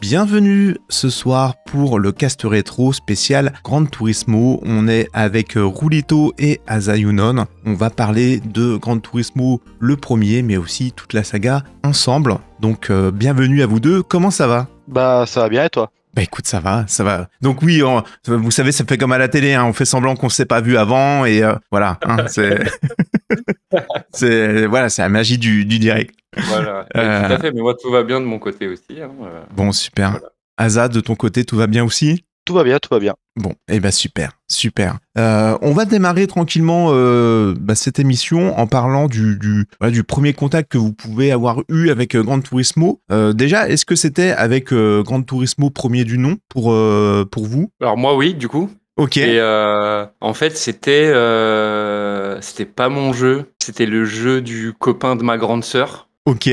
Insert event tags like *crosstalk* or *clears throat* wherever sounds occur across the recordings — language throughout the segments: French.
Bienvenue ce soir pour le cast rétro spécial Grand Turismo. On est avec euh, Rulito et Azayunon. On va parler de Grand Turismo le premier, mais aussi toute la saga ensemble. Donc euh, bienvenue à vous deux. Comment ça va? Bah ça va bien et toi? Bah écoute, ça va, ça va. Donc oui, on- vous savez, ça fait comme à la télé, hein, on fait semblant qu'on s'est pas vu avant et euh, voilà, hein, c'est, *laughs* c'est voilà, c'est la magie du, du direct. Voilà, *laughs* Euh. tout à fait, mais moi tout va bien de mon côté aussi. hein, euh. Bon, super. Voilà. Azad, de ton côté, tout va bien aussi? Tout va bien, tout va bien. Bon, eh ben super, super. Euh, on va démarrer tranquillement euh, bah, cette émission en parlant du, du, voilà, du premier contact que vous pouvez avoir eu avec euh, Gran Turismo. Euh, déjà, est-ce que c'était avec euh, Gran Turismo premier du nom pour, euh, pour vous? Alors moi oui, du coup. Ok. Et euh, en fait c'était euh, c'était pas mon jeu, c'était le jeu du copain de ma grande sœur. Ok.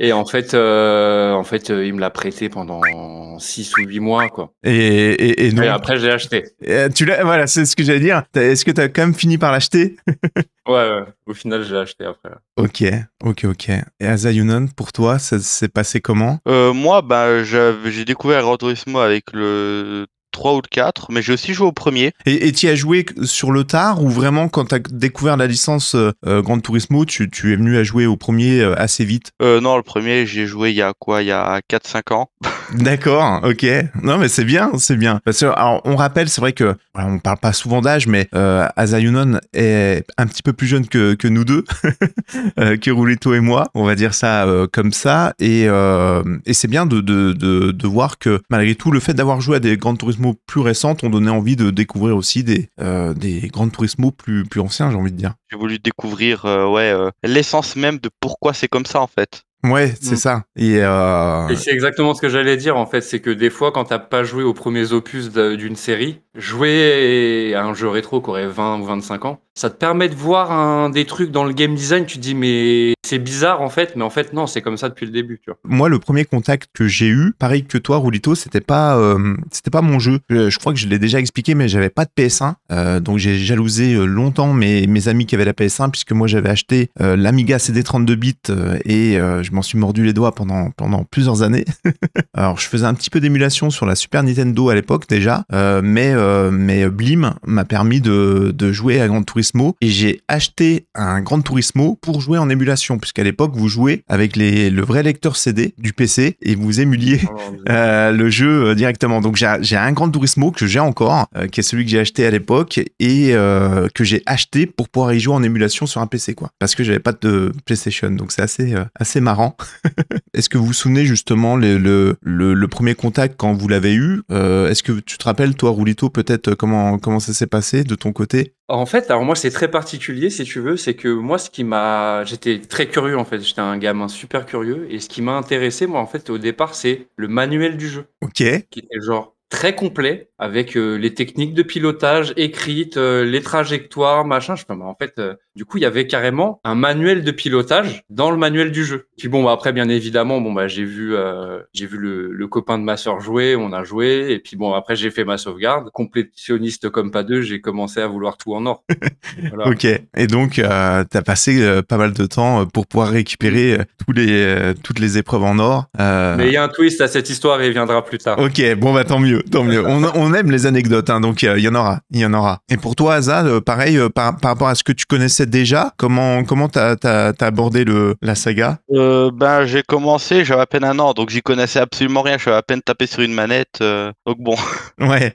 Et en fait, euh, en fait, euh, il me l'a prêté pendant 6 ou 8 mois, quoi. Et, et, et donc, Et après, j'ai acheté. euh, tu l'as, voilà, c'est ce que j'allais dire. Est-ce que tu as quand même fini par l'acheter? *laughs* Ouais, ouais. Au final, j'ai acheté après. Ok, ok, ok. Et Azayunon, pour toi, ça s'est passé comment? Euh, moi, bah, j'ai découvert Gran Turismo avec le 3 ou le 4, mais j'ai aussi joué au premier. Et tu as joué sur le tard ou vraiment quand tu as découvert la licence euh, euh, Gran Turismo, tu, tu es venu à jouer au premier euh, assez vite? Euh, non, le premier, j'ai joué il y a quoi? Il y a 4-5 ans. *laughs* D'accord, ok. Non mais c'est bien, c'est bien. Parce que alors, on rappelle, c'est vrai que voilà, on parle pas souvent d'âge, mais euh, Azayunon est un petit peu plus jeune que, que nous deux, *laughs* que Rulito et moi. On va dire ça euh, comme ça. Et, et c'est bien de, de, de, de voir que malgré tout, le fait d'avoir joué à des Gran Turismo plus récentes, on donnait envie de découvrir aussi des, euh, des Gran Turismo plus, plus anciens, j'ai envie de dire. J'ai voulu découvrir euh, ouais, euh, l'essence même de pourquoi c'est comme ça en fait. Ouais, c'est Mm. ça. Et, euh, Et c'est exactement ce que j'allais dire en fait, c'est que des fois quand t'as pas joué aux premiers opus d'une série, jouer à un jeu rétro qui aurait 20 ou 25 ans, ça te permet de voir un, des trucs dans le game design, tu te dis mais c'est bizarre en fait, mais en fait non, c'est comme ça depuis le début, tu vois. moi, le premier contact que j'ai eu, pareil que toi, Rulito, c'était pas, euh, c'était pas mon jeu. Je, je crois que je l'ai déjà expliqué, mais j'avais pas de PS1, euh, donc j'ai jalousé longtemps mes, mes amis qui avaient la PS1, puisque moi j'avais acheté euh, l'Amiga CD32 bits euh, et euh, je m'en suis mordu les doigts pendant pendant plusieurs années. *laughs* Alors, je faisais un petit peu d'émulation sur la Super Nintendo à l'époque déjà, euh, mais euh, mais Blim m'a permis de, de jouer à Gran Turismo et j'ai acheté un Gran Turismo pour jouer en émulation, puisqu'à l'époque vous jouez avec les, le vrai lecteur CD du PC et vous émuliez *laughs* euh, le jeu directement. Donc j'ai j'ai un Gran Turismo que j'ai encore, qui est celui que j'ai acheté à l'époque et que j'ai acheté pour pouvoir y jouer en émulation sur un PC quoi, parce que j'avais pas de PlayStation. Donc c'est assez assez marrant. *laughs* Est-ce que vous vous souvenez justement le, le, le, le premier contact quand vous l'avez eu Euh, Est-ce que tu te rappelles, toi, Roulito, peut-être euh, comment, comment ça s'est passé de ton côté? En fait, alors moi c'est très particulier si tu veux, c'est que moi ce qui m'a, j'étais très curieux en fait, j'étais un gamin super curieux et ce qui m'a intéressé moi en fait au départ c'est le manuel du jeu. Ok. qui était genre très complet avec euh, les techniques de pilotage écrites, euh, les trajectoires, machin. Je mais en fait, euh, du coup, il y avait carrément un manuel de pilotage dans le manuel du jeu. Puis bon, bah, après, bien évidemment, bon bah j'ai vu, j'ai vu le, le copain de ma sœur jouer, on a joué, et puis bon après j'ai fait ma sauvegarde. Complétionniste comme pas deux, j'ai commencé à vouloir tout en or. *laughs* Voilà. Ok. Et donc, euh, t'as passé pas mal de temps pour pouvoir récupérer tous les, toutes les épreuves en or. Mais il y a un twist à cette histoire et il viendra plus tard. Ok, bon bah tant mieux, tant mieux. On, on aime les anecdotes, hein, donc il y en aura, il y en aura. Et pour toi, Asa, euh, pareil, euh, par, par rapport à ce que tu connaissais déjà, comment comment t'as t'as abordé le la saga? Euh, ben j'ai commencé, j'avais à peine un an, donc j'y connaissais absolument rien. Je à peine taper sur une manette. euh, donc bon. *laughs* Ouais.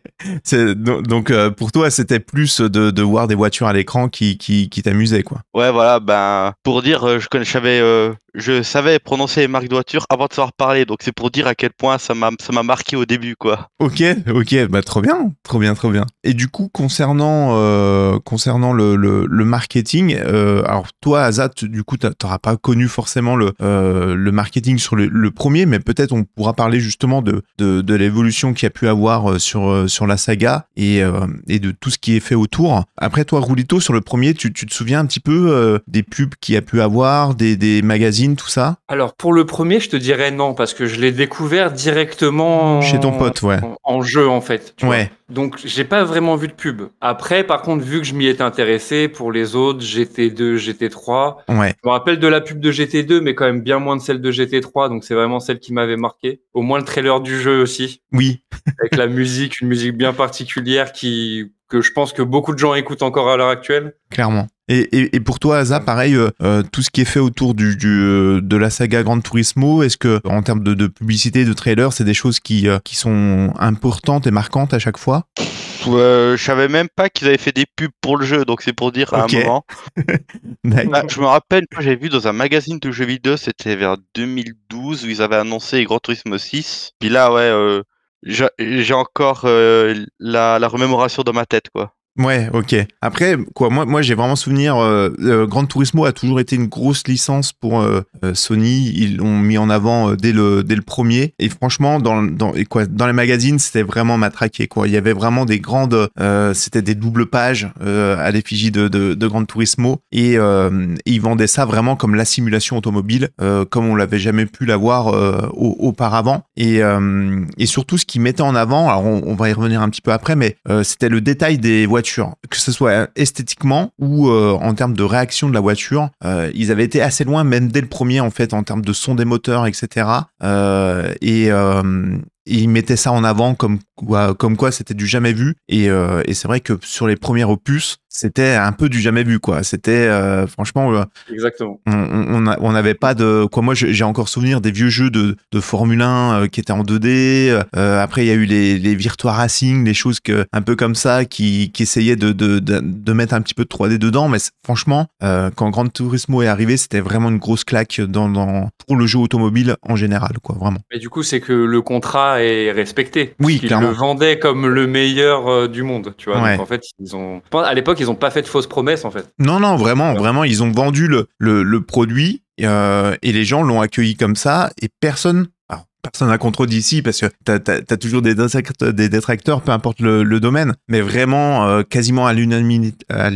Donc, donc, euh, pour toi, c'était plus de, de voir des voitures à l'écran qui qui qui t'amusaient quoi. Ouais, voilà, ben, pour dire, je connais, j'avais, euh, je savais prononcer les marques de voitures avant de savoir parler, donc c'est pour dire à quel point ça m'a, ça m'a marqué au début, quoi. Ok, ok, bah trop bien, trop bien, trop bien. Et du coup, concernant euh, concernant le, le, le marketing, euh, alors toi, Azat, du coup, t'a- t'auras pas connu forcément le euh, le marketing sur le, le premier, mais peut-être on pourra parler justement de de, de l'évolution qu'il y a pu avoir sur sur la saga et et de tout ce qui est fait autour. Après, toi, Roulito, sur le premier, tu, tu te souviens un petit peu des pubs qu'il y a pu avoir, des des magazines, tout ça? Alors pour le premier, je te dirais non parce que je l'ai découvert directement Chez ton pote, ouais. En, jeu en fait. tu vois. Ouais. Donc, j'ai pas vraiment vu de pub. Après, par contre, vu que je m'y étais intéressé, pour les autres, GT2, GT3, Ouais. je me rappelle de la pub de GT2, mais quand même bien moins de celle de GT3, donc c'est vraiment celle qui m'avait marqué. Au moins le trailer du jeu aussi, Oui. *laughs* avec la musique, une musique bien particulière qui que je pense que beaucoup de gens écoutent encore à l'heure actuelle. Clairement. Et, et, et pour toi, Asa, pareil, euh, euh, tout ce qui est fait autour du, du, euh, de la saga Gran Turismo, est-ce que en termes de, de publicité, de trailer, c'est des choses qui, euh, qui sont importantes et marquantes à chaque fois? Je savais même pas qu'ils avaient fait des pubs pour le jeu, donc c'est pour dire à un moment. *laughs* Bah, je me rappelle, j'avais vu dans un magazine de jeux vidéo, c'était vers 2012 où ils avaient annoncé Gran Turismo 6. Puis là, ouais, j'ai j'ai encore la, la remémoration dans ma tête, quoi. Ouais, ok. Après, quoi, moi, moi, j'ai vraiment souvenir. Euh, euh, Turismo a toujours été une grosse licence pour euh, euh, Sony. Ils l'ont mis en avant euh, dès le dès le premier. Et franchement, dans dans quoi, dans les magazines, c'était vraiment matraqué. Quoi, il y avait vraiment des grandes. c'était des doubles pages à l'effigie de, de de Turismo. Et ils vendaient ça vraiment comme la simulation automobile, comme on l'avait jamais pu l'avoir au- auparavant. Et et surtout, ce qu'ils mettaient en avant. Alors, on, va y revenir un petit peu après, mais c'était le détail des voitures, que ce soit esthétiquement ou euh, en termes de réaction de la voiture. Euh, ils avaient été assez loin, même dès le premier, en fait, en termes de son des moteurs, etc. Euh, et, euh, ils mettaient ça en avant comme quoi, c'était du jamais vu. Et, euh, et c'est vrai que sur les premiers opus, c'était un peu du jamais vu, quoi. C'était euh, franchement, euh, Exactement. on on n'avait pas de quoi moi j'ai encore souvenir des vieux jeux de, de Formule 1 euh, qui étaient en 2D euh, après il y a eu les, les Virtua Racing les choses que un peu comme ça qui, qui essayaient de, de, de, de mettre un petit peu de 3D dedans mais franchement quand Gran Turismo est arrivé c'était vraiment une grosse claque dans, dans pour le jeu automobile en général quoi vraiment Mais du coup, c'est que le contrat est respecté. Oui, clairement. le vendaient comme le meilleur du monde, tu vois. Ouais. Donc en fait, ils ont. À l'époque, ils ont pas fait de fausses promesses, en fait. Non, non, vraiment, Ouais. vraiment, ils ont vendu le, le, le produit euh, et les gens l'ont accueilli comme ça et personne. Personne n'a contredit ici parce que t'as as, toujours des détracteurs, des détracteurs, peu importe le, le domaine, mais vraiment euh, quasiment à l'unanimité, à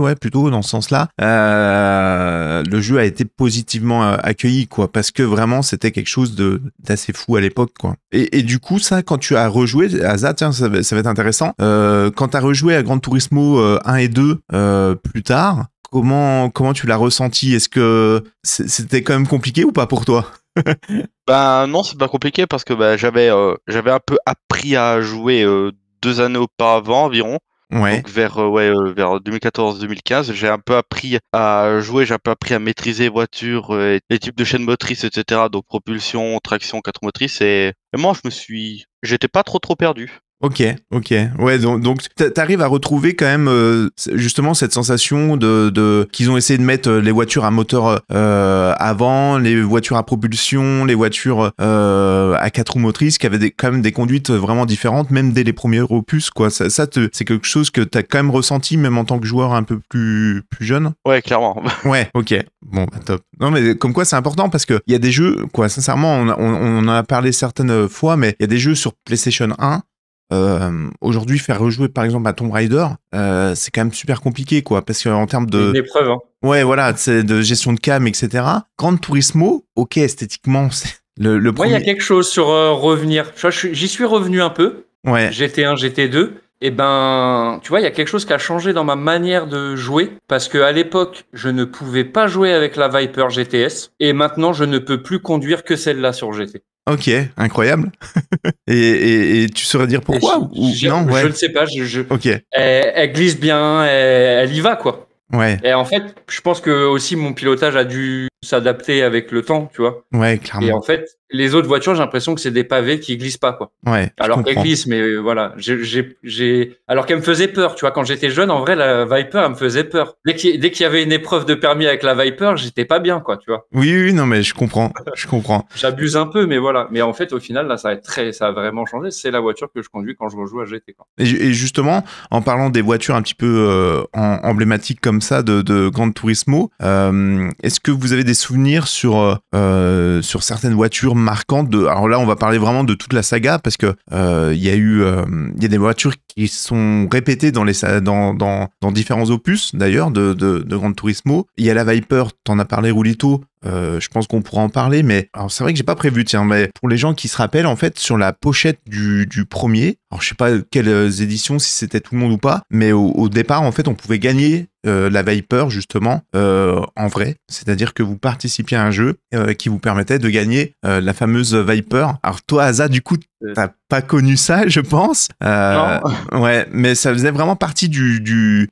ouais, plutôt dans ce sens-là, euh, le jeu a été positivement euh, accueilli, quoi, parce que vraiment c'était quelque chose d'assez fou à l'époque, quoi. Et, et du coup, ça, quand tu as rejoué, Asa, tiens, ça, va- ça va être intéressant. Euh, quand tu as rejoué à Gran Turismo euh, 1 et 2 euh, plus tard, comment comment tu l'as ressenti? Est-ce que c'était quand même compliqué ou pas pour toi? *laughs* Ben non, c'est pas compliqué parce que ben, j'avais euh, j'avais un peu appris à jouer euh, deux années auparavant environ. Ouais. Donc vers euh, ouais vers 2014-2015, j'ai un peu appris à jouer, j'ai un peu appris à maîtriser euh, et les types de chaînes motrices, etc. Donc propulsion, traction, quatre motrices. Et, et moi, je me suis, j'étais pas trop trop perdu. Ok, ok. Ouais, donc, donc t'a- t'arrives à retrouver quand même euh, justement cette sensation de, de qu'ils ont essayé de mettre euh, les voitures à moteur euh, avant, les voitures à propulsion, les voitures euh, à quatre roues motrices, qui avaient des, quand même des conduites vraiment différentes, même dès les premiers opus, quoi. Ça, ça te- c'est quelque chose que t'as quand même ressenti, même en tant que joueur un peu plus plus jeune? Ouais, clairement. *laughs* Ouais, ok. Bon, bah, top. Non, mais comme quoi, c'est important parce que il y a des jeux, quoi, sincèrement, on, a- on, on en a parlé certaines fois, mais il y a des jeux sur PlayStation 1. Euh, Aujourd'hui, faire rejouer par exemple à Tomb Raider, euh, c'est quand même super compliqué, quoi, parce qu'en termes C'est Une de, épreuve, hein. ouais, voilà, c'est de gestion de cam, etc. Gran Turismo, ok, esthétiquement, *laughs* c'est le, le Moi, il y a quelque chose sur euh, revenir. J'y suis revenu un peu. Ouais, GT1, GT2. Et ben, tu vois, il y a quelque chose qui a changé dans ma manière de jouer parce que à l'époque, je ne pouvais pas jouer avec la Viper GTS et maintenant, je ne peux plus conduire que celle-là sur GT. ok, incroyable. *laughs* et, et, et tu saurais dire pourquoi je- ou je, non je Ouais. ne sais pas. Je, je- Ok, elle, elle glisse bien, elle, elle y va quoi. ouais, Et en fait, je pense que aussi mon pilotage a dû s'adapter avec le temps, tu vois. ouais, Et clairement. en fait, les autres voitures, j'ai l'impression que c'est des pavés qui glissent pas quoi. Ouais, Alors qu'elle comprends. glisse, mais euh, voilà, j'ai, alors qu'elle me faisait peur, tu vois, quand j'étais jeune, en vrai, la Viper, elle me faisait peur. Dès qu'il, dès qu'il y avait une épreuve de permis avec la Viper, j'étais pas bien, quoi, tu vois. Oui, oui, non, mais je comprends, je comprends. *laughs* J'abuse un peu, mais voilà. Mais en fait, au final, là, ça a très, ça a vraiment changé. C'est la voiture que je conduis quand je rejoue à GT, quoi. Et, ju- et justement, en parlant des voitures un petit peu euh, emblématiques comme ça de, de Gran Turismo, euh, est-ce que vous avez des souvenirs sur euh, euh, sur certaines voitures marquantes de Alors là, on va parler vraiment de toute la saga parce que euh, il y a eu euh, il y a des voitures qui sont répétées dans les dans dans, dans différents opus d'ailleurs de, de de Turismo. Il y a la Viper, t'en as parlé Rulito. euh, je pense qu'on pourra en parler, mais alors c'est vrai que j'ai pas prévu, tiens, mais pour les gens qui se rappellent, en fait, sur la pochette du, du premier, alors je sais pas quelles éditions, si c'était tout le monde ou pas, mais au départ, en fait, on pouvait gagner euh, la Viper justement euh, en vrai, c'est-à-dire que vous participiez à un jeu euh, qui vous permettait de gagner la fameuse Viper. Alors toi, Asa, du coup, t'as pas connu ça, je pense. Non. ouais, mais ça faisait vraiment partie du du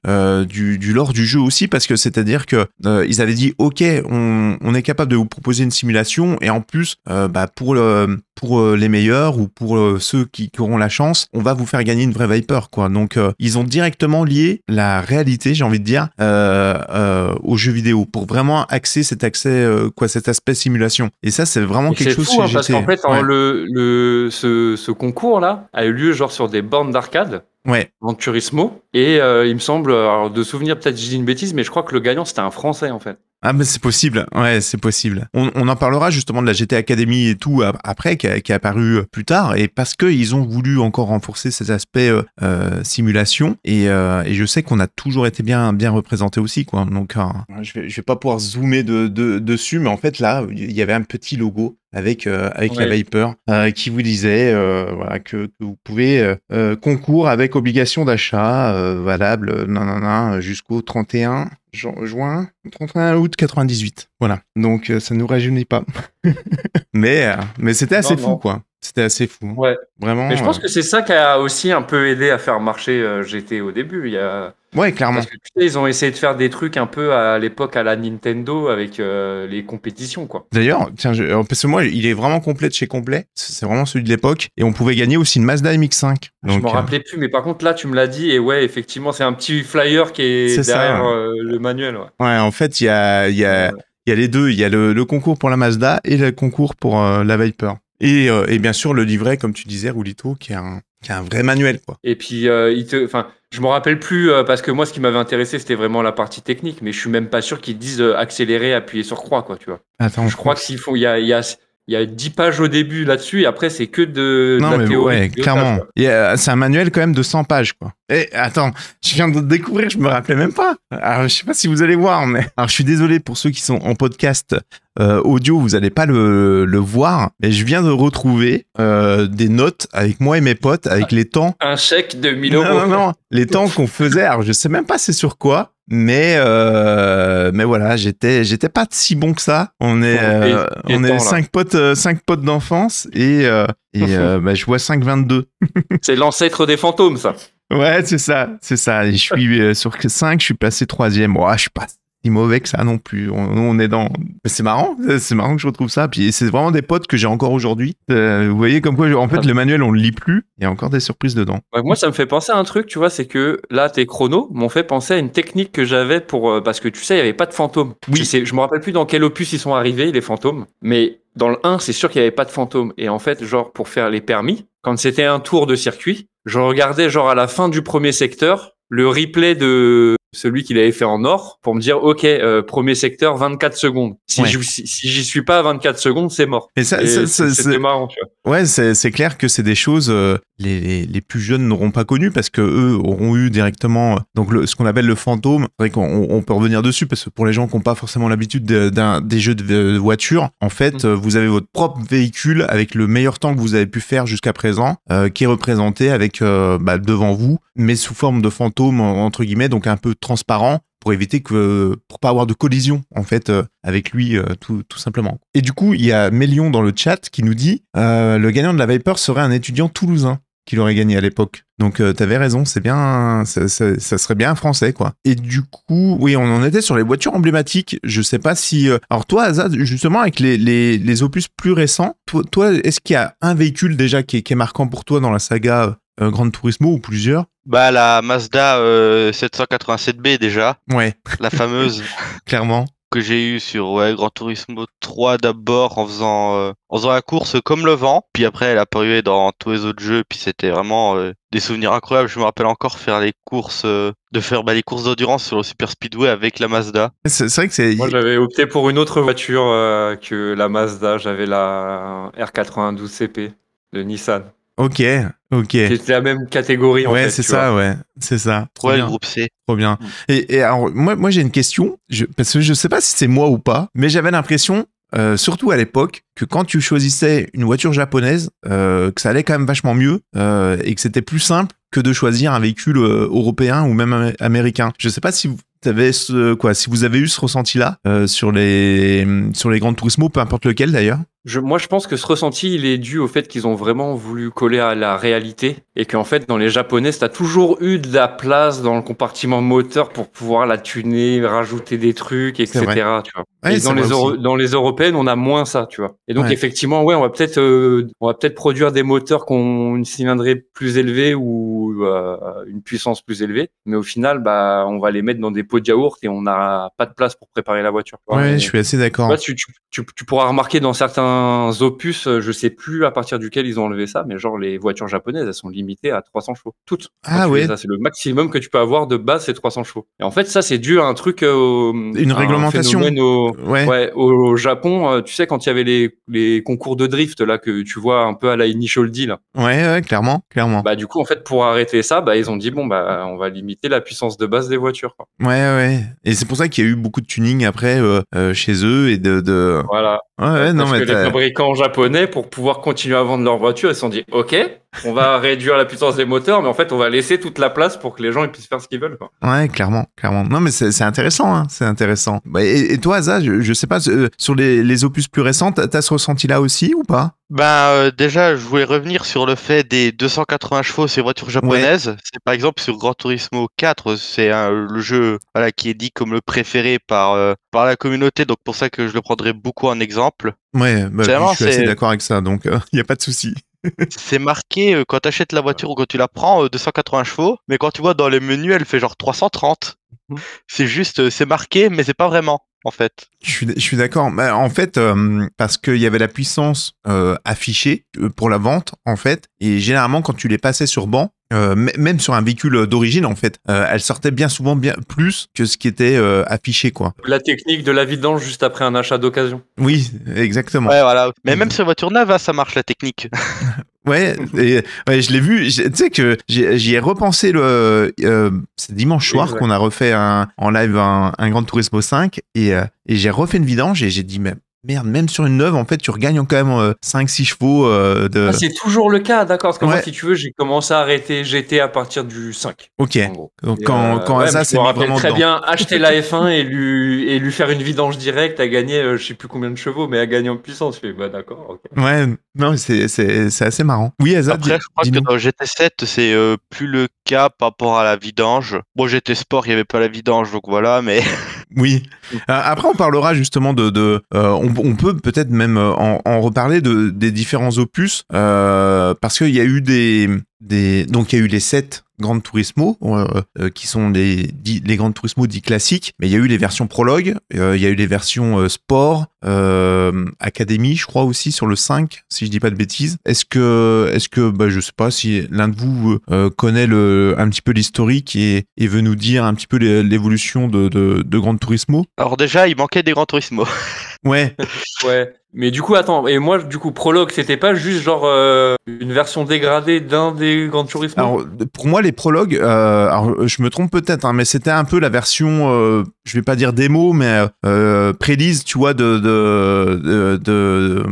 du, du lore du jeu aussi parce que c'est-à-dire que ils avaient dit ok, on, on est capable de vous proposer une simulation et en plus, bah pour le pour les meilleurs ou pour ceux qui, qui auront la chance, on va vous faire gagner une vraie Viper quoi. Donc ils ont directement lié la réalité, j'ai envie de dire, euh, euh, aux jeux vidéo pour vraiment axer cet accès euh, quoi cet aspect simulation. Et ça c'est vraiment Et quelque chose fou, que hein, parce qu'en fait, le, le, ce, ce concours-là a eu lieu genre sur des bornes d'arcade ouais. en Turismo. Et euh, il me semble, alors de souvenir, peut-être je dis une bêtise, mais je crois que le gagnant c'était un Français en fait. Ah mais c'est possible, ouais c'est possible. On, on en parlera justement de la GT Academy et tout ap- après qui, a- qui est apparu euh, plus tard et parce que ils ont voulu encore renforcer ces aspects euh, euh, simulation et, euh, et je sais qu'on a toujours été bien bien représenté aussi quoi. Donc euh, je vais je vais pas pouvoir zoomer de, de- dessus mais en fait là il y avait un petit logo avec euh, avec la Ouais. Viper euh, qui vous disait euh, voilà que, que vous pouvez concours avec obligation d'achat euh, valable non non non jusqu'au 31 ju- juin 31 août 98 voilà. Donc euh, ça nous rajeunit pas. *laughs* Mais euh, mais c'était assez Non, fou non. quoi c'était assez fou Ouais. vraiment Mais je pense euh, que c'est ça qui a aussi un peu aidé à faire marcher euh, GT au début. Il y a... ouais clairement Parce que tu sais, ils ont essayé de faire des trucs un peu à l'époque à la Nintendo avec euh, les compétitions, quoi. D'ailleurs, tiens, je, parce que moi, il est vraiment complet de chez complet. C'est vraiment celui de l'époque. Et on pouvait gagner aussi une Mazda MX5. je Donc, m'en rappelais plus, mais par contre là, tu me l'as dit, et ouais, effectivement, c'est un petit flyer qui est, ça, derrière ouais. le manuel. Ouais. ouais, en fait, il y a, y a, il y a les deux. Il y a le, le concours pour la Mazda et le concours pour la Viper. Et, euh, et bien sûr, le livret, comme tu disais, Rulito, qui est un, qui est un vrai manuel, quoi. Et puis, euh, il te, enfin, je me rappelle plus euh, parce que moi, ce qui m'avait intéressé, c'était vraiment la partie technique, mais je suis même pas sûr qu'ils disent accélérer, appuyer sur croix, quoi, tu vois. Attends, Je crois que s'il faut, il y a, il y a, il y a 10 pages au début là-dessus, et après, c'est que de, de Non, la mais théorie. ouais, clairement. euh, c'est un manuel quand même de 100 pages, quoi. Et attends, je viens de découvrir, je me rappelais même pas. Alors, je sais pas si vous allez voir, mais alors je suis désolé pour ceux qui sont en podcast euh, audio, vous allez pas le, le voir, mais je viens de retrouver euh, des notes avec moi et mes potes avec les temps. Un chèque de 1000 Non, euros. non, non, les temps qu'on faisait. Alors, je sais même pas c'est sur quoi. Mais euh, mais voilà, j'étais j'étais pas si bon que ça. On est euh, et- et on temps, est là. cinq potes cinq potes d'enfance et euh, et bah, je vois 5 *laughs* C'est l'ancêtre des fantômes, ça. Ouais, c'est ça, c'est ça. Et je suis sur 5, je suis passé troisième. Ouais, je suis pas si mauvais que ça non plus. On, on est dans. C'est marrant, c'est marrant que je retrouve ça. Puis c'est vraiment des potes que j'ai encore aujourd'hui. Euh, vous voyez comme quoi, en fait, le manuel on le lit plus. Il y a encore des surprises dedans. Ouais, moi, ça me fait penser à un truc, tu vois, c'est que là, tes chronos m'ont fait penser à une technique que j'avais pour. euh, parce que tu sais, il n'y avait pas de fantômes. Oui. Je, sais, je me rappelle plus dans quel opus ils sont arrivés, les fantômes. Mais dans le 1, c'est sûr qu'il n'y avait pas de fantômes. Et en fait, genre, pour faire les permis, quand c'était un tour de circuit, je regardais, genre, à la fin du premier secteur, le replay de celui qu'il avait fait en or pour me dire, OK, euh, premier secteur, 24 secondes. Si Ouais. je- si, si j'y suis pas à 24 secondes, c'est mort. Mais ça, Et ça- ça- c'est- marrant, tu vois. ouais, c'est clair que c'est des choses euh, les, les, les plus jeunes n'auront pas connues parce que eux auront eu directement euh, donc le, ce qu'on appelle le fantôme. C'est vrai qu'on on peut revenir dessus parce que pour les gens qui n'ont pas forcément l'habitude de- d'un des jeux de, voiture, en fait, Mm. vous avez votre propre véhicule avec le meilleur temps que vous avez pu faire jusqu'à présent, euh, qui est représenté avec bah, devant vous, mais sous forme de fantôme en- entre guillemets, donc un peu transparent pour éviter que pour pas avoir de collision en fait euh, avec lui euh, tout, tout simplement. Et du coup, il y a Mélion dans le chat qui nous dit euh, le gagnant de la Viper serait un étudiant toulousain qui l'aurait gagné à l'époque. Donc t'avais raison, c'est bien, ça, serait bien un français quoi. Et du coup, oui, on en était sur les voitures emblématiques. Je sais pas si, alors toi, Azad, justement avec les, opus plus récents, toi, est-ce qu'il y a un véhicule déjà qui est, marquant pour toi dans la saga euh, Gran Turismo ou plusieurs? Bah la Mazda euh, 787B déjà, Ouais, la fameuse *laughs* clairement. que j'ai eue sur ouais, Gran Turismo 3 d'abord en faisant euh, en faisant la course comme le vent, puis après elle a apparu dans tous les autres jeux, puis c'était vraiment euh, des souvenirs incroyables. Je me rappelle encore faire les courses, euh, de faire bah, les courses d'endurance sur le Super Speedway avec la Mazda. C'est c'est vrai que c'est. Moi, j'avais opté pour une autre voiture euh, que la Mazda. J'avais la R92 CP de Nissan. Ok, ok. C'était la même catégorie en ouais, fait. c'est vois. ça, ouais, c'est ça. Trop Ouais, le bien. groupe C. Trop bien. Mm. Et, et alors, moi, moi j'ai une question, je, parce que je sais pas si c'est moi ou pas, mais j'avais l'impression, euh, surtout à l'époque, que quand tu choisissais une voiture japonaise, euh, que ça allait quand même vachement mieux euh, et que c'était plus simple que de choisir un véhicule européen ou même am- américain. Je sais pas si vous avez ce quoi, si vous avez eu ce ressenti-là euh, sur les sur les grandes Turismo, peu importe lequel d'ailleurs. Je, moi, je pense que ce ressenti, il est dû au fait qu'ils ont vraiment voulu coller à la réalité et qu'en fait, dans les japonais, t'as toujours eu de la place dans le compartiment moteur pour pouvoir la tuner, rajouter des trucs, etc. Tu vois. Ouais, et dans les, Euro- dans les européennes, on a moins ça, tu vois. Et donc, Ouais. effectivement, ouais, on va peut-être, euh, on va peut-être produire des moteurs qui ont une cylindrée plus élevée ou euh, une puissance plus élevée, mais au final, bah, on va les mettre dans des pots de yaourt et on n'a pas de place pour préparer la voiture. Ouais, je suis assez d'accord. Tu, tu, tu pourras remarquer dans certains opus, euh, je sais plus à partir duquel ils ont enlevé ça, mais genre les voitures japonaises, elles sont limitées à 300 chevaux. Toutes. Ah ouais. les as, C'est le maximum que tu peux avoir de base, c'est 300 chevaux. Et en fait, ça, c'est dû à un truc. euh, au- Une un réglementation. Au, Ouais. ouais, au Japon, euh, tu sais, quand il y avait les, les concours de drift, là, que tu vois un peu à la Initial D, là. Ouais, ouais, clairement, clairement. Bah, du coup, en fait, pour arrêter ça, bah, ils ont dit, bon, bah, on va limiter la puissance de base des voitures, quoi. Ouais, ouais. Et c'est pour ça qu'il y a eu beaucoup de tuning après euh, euh, chez eux et de. de... Voilà. Ouais, ouais, non, mais fabricants japonais, pour pouvoir continuer à vendre leurs voitures, ils se sont dit, OK, on va *laughs* réduire la puissance des moteurs, mais en fait, on va laisser toute la place pour que les gens ils puissent faire ce qu'ils veulent. Quoi. Ouais, clairement, clairement. Non, mais c'est intéressant, hein, c'est intéressant. Bah, et, et toi, Asa, je, je sais pas, euh, sur les, les opus plus récents, t'as t'as ce ressenti-là aussi ou pas? Ben euh, déjà, je voulais revenir sur le fait des 280 chevaux sur voitures japonaises. C'est par exemple sur Gran Turismo 4, c'est un- le jeu voilà qui est dit comme le préféré par euh, par la communauté, donc pour ça que je le prendrai beaucoup en exemple. Ouais, bah, C'est je vraiment, suis assez d'accord avec ça, donc *laughs* il n'y a pas de souci. *laughs* C'est marqué euh, quand tu achètes la voiture ou quand tu la prends euh, 280 chevaux, mais quand tu vois dans les menus, elle fait genre 330. Mhm. C'est juste, euh, c'est marqué, mais c'est pas vraiment en fait. Je suis, je suis d'accord. Bah, en fait, euh, parce qu'il y avait la puissance euh, affichée euh, pour la vente, en fait, et généralement, quand tu les passais sur banc, euh, même sur un véhicule d'origine, en fait, euh, elle sortait bien souvent bien plus que ce qui était euh, affiché, quoi. La technique de la vidange juste après un achat d'occasion. Oui, exactement. Ouais, voilà. Mais même sur les voitures neuves, hein, ça marche la technique. *laughs* Ouais, et, ouais, je l'ai vu. Tu sais que j'y ai repensé le. Euh, c'est dimanche soir qu'on a refait un, en live un, un Grand Turismo 5 et, euh, et j'ai refait une vidange et j'ai dit mais merde, même sur une neuve en fait tu regagnes quand même 5-6 chevaux euh, de. Ah, c'est toujours le cas, d'accord. Parce que Ouais. moi, si tu veux, j'ai commencé à arrêter GT à partir du 5. ok. Donc quand euh, quand ouais, Asa mais s'est je me mis rappelle vraiment très dedans. bien acheter la F1 et lui, et lui faire une vidange directe à gagner, euh, je sais plus combien de chevaux, mais à gagner en puissance. Je fais, bah d'accord. Ouais, non, c'est c'est c'est assez marrant. Oui, Asa. Après, dis- je crois que dans GT7, c'est euh, plus le cas par rapport à la vidange. Bon, GT Sport, il n'y avait pas la vidange, donc voilà, mais *laughs* Oui. Euh, après, on parlera justement de. de euh, on, peut peut-être même euh, en, reparler des différents opus parce qu'il y a eu des, des donc il y a eu les 7 Grand Turismo, euh, euh, qui sont les, les Grand Turismo dits classiques, mais il y a eu les versions prologue, euh, il y a eu les versions sport, académie, je crois aussi, sur le 5, si je dis pas de bêtises. Est-ce que, est-ce que, bah, je sais pas si l'un de vous connaît le, un petit peu l'historique et, et, veut nous dire un petit peu l'évolution de, de, de Grand Turismo? Alors déjà, il manquait des Grand Turismo. ouais. *laughs* ouais. Mais du coup, attends, et moi, du coup, Prologue, c'était pas juste genre euh, une version dégradée d'un des Grands Turismo alors pour moi les prologues, euh, alors je me trompe peut-être, hein, mais c'était un peu la version, euh, je vais pas dire démo, mais euh, pré-lise, tu vois, de de, de, de,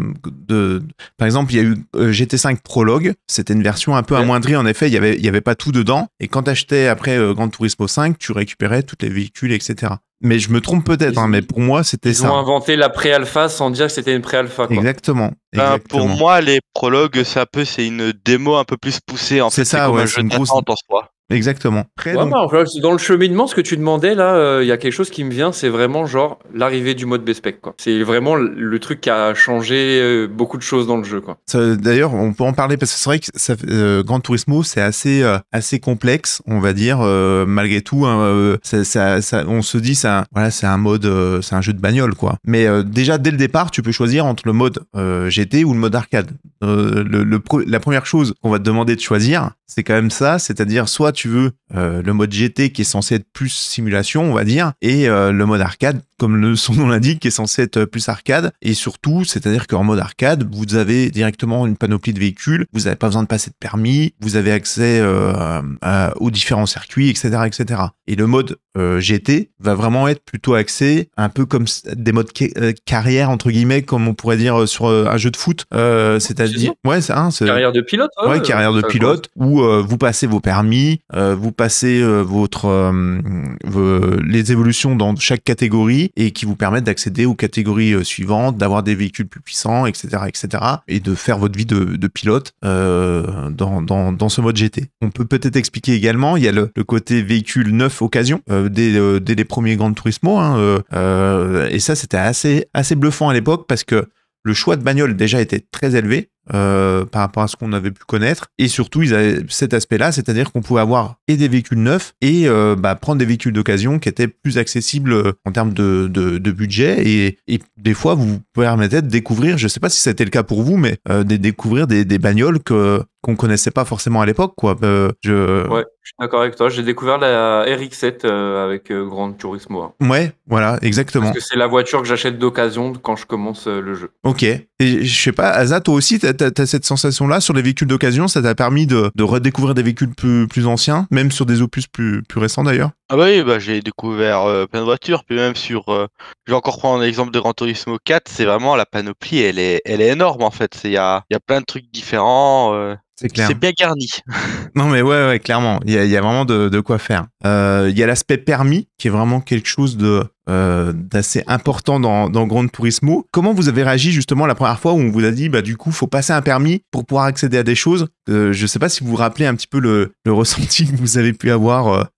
de- par exemple il y a eu euh, GT5 prologue, c'était une version un peu Ouais. amoindrie en effet, il y avait il y avait pas tout dedans, et quand t'achetais après euh, Gran Turismo 5, tu récupérais tous les véhicules, etc. Mais je me trompe peut-être, Ils- hein, mais pour moi c'était Ils ça. ont inventé la pré-alpha sans dire que c'était une pré-alpha. quoi. Exactement. Ben, exactement. pour moi, les prologues, c'est un peu, c'est une démo un peu plus poussée. En C'est fait, ça, ouais, un c'est jeu une grosse- en soi. Exactement. Après, Ouais, donc- bah, dans le cheminement, ce que tu demandais là, euh, il y a quelque chose qui me vient, c'est vraiment genre l'arrivée du mode quoi. C'est vraiment le- truc qui a changé euh, beaucoup de choses dans le jeu. D'ailleurs, on peut en parler parce que c'est vrai que ça, euh, Gran Turismo, c'est assez, assez complexe, on va dire, malgré tout. hein, ça, ça- ça- on se dit, ça, voilà, c'est un mode, c'est un jeu de bagnole, quoi. Mais déjà dès le départ, tu peux choisir entre le mode GT ou le mode arcade. Euh, la première chose qu'on va te demander de choisir, c'est quand même ça, c'est-à-dire soit tu veux euh, le mode GT qui est censé être plus simulation, on va dire, et euh, le mode arcade comme le, son nom l'indique, qui est censé être plus arcade. Et surtout, c'est-à-dire qu'en mode arcade, vous avez directement une panoplie de véhicules, vous n'avez pas besoin de passer de permis, vous avez accès euh, à- aux différents circuits, etc., etc. Et le mode euh, GT va vraiment être plutôt axé un peu comme des modes euh, carrière entre guillemets, comme on pourrait dire sur un jeu de foot. Euh, c'est-à-dire, ouais, c'est un, c'est- Carrière de pilote. Ouais, carrière de pilote où vous passez vos permis, vous passez votre les évolutions dans chaque catégorie et qui vous permettent d'accéder aux catégories euh, suivantes, d'avoir des véhicules plus puissants, etc., etc., et de faire votre vie de, pilote euh, dans, ce mode GT. On peut peut-être expliquer également, il y a le, côté véhicule neuf occasion euh, dès, les premiers Gran Turismo, hein, et ça c'était assez assez bluffant à l'époque parce que le choix de bagnole déjà était très élevé euh, par rapport à ce qu'on avait pu connaître. Et surtout, ils avaient cet aspect-là, c'est-à-dire qu'on pouvait avoir et des véhicules neufs et euh, bah, prendre des véhicules d'occasion qui étaient plus accessibles euh, en termes de, budget. Et, des fois, vous permettez de découvrir, je ne sais pas si c'était le cas pour vous, mais euh, de découvrir des, des bagnoles que qu'on connaissait pas forcément à l'époque. quoi. Euh, je... Ouais, je suis d'accord avec toi. J'ai découvert la RX-7 euh, avec euh, Grand Turismo. hein. ouais, voilà, exactement. Parce que c'est la voiture que j'achète d'occasion quand je commence euh, le jeu. Ok. Et je sais pas, Asa, toi aussi, t'as as, cette sensation-là sur les véhicules d'occasion? Ça t'a permis de, de redécouvrir des véhicules plus, plus anciens, même sur des opus plus, plus récents d'ailleurs? Ah bah oui, bah j'ai découvert euh, plein de voitures, puis même sur, euh, je vais encore prendre l'exemple de Gran Turismo 4, c'est vraiment la panoplie, elle est, elle est énorme en fait. Il y a, il y a plein de trucs différents, euh, C'est clair. c'est bien garni. *laughs* Non, mais ouais, ouais, clairement. Il y a, il y a vraiment de, de quoi faire. Euh, il y a l'aspect permis, qui est vraiment quelque chose de euh, d'assez important dans, dans Gran Turismo. Comment vous avez réagi justement la première fois où on vous a dit, bah du coup, faut passer un permis pour pouvoir accéder à des choses? Euh, Je sais pas si vous vous rappelez un petit peu le, le *laughs* ressenti que vous avez pu avoir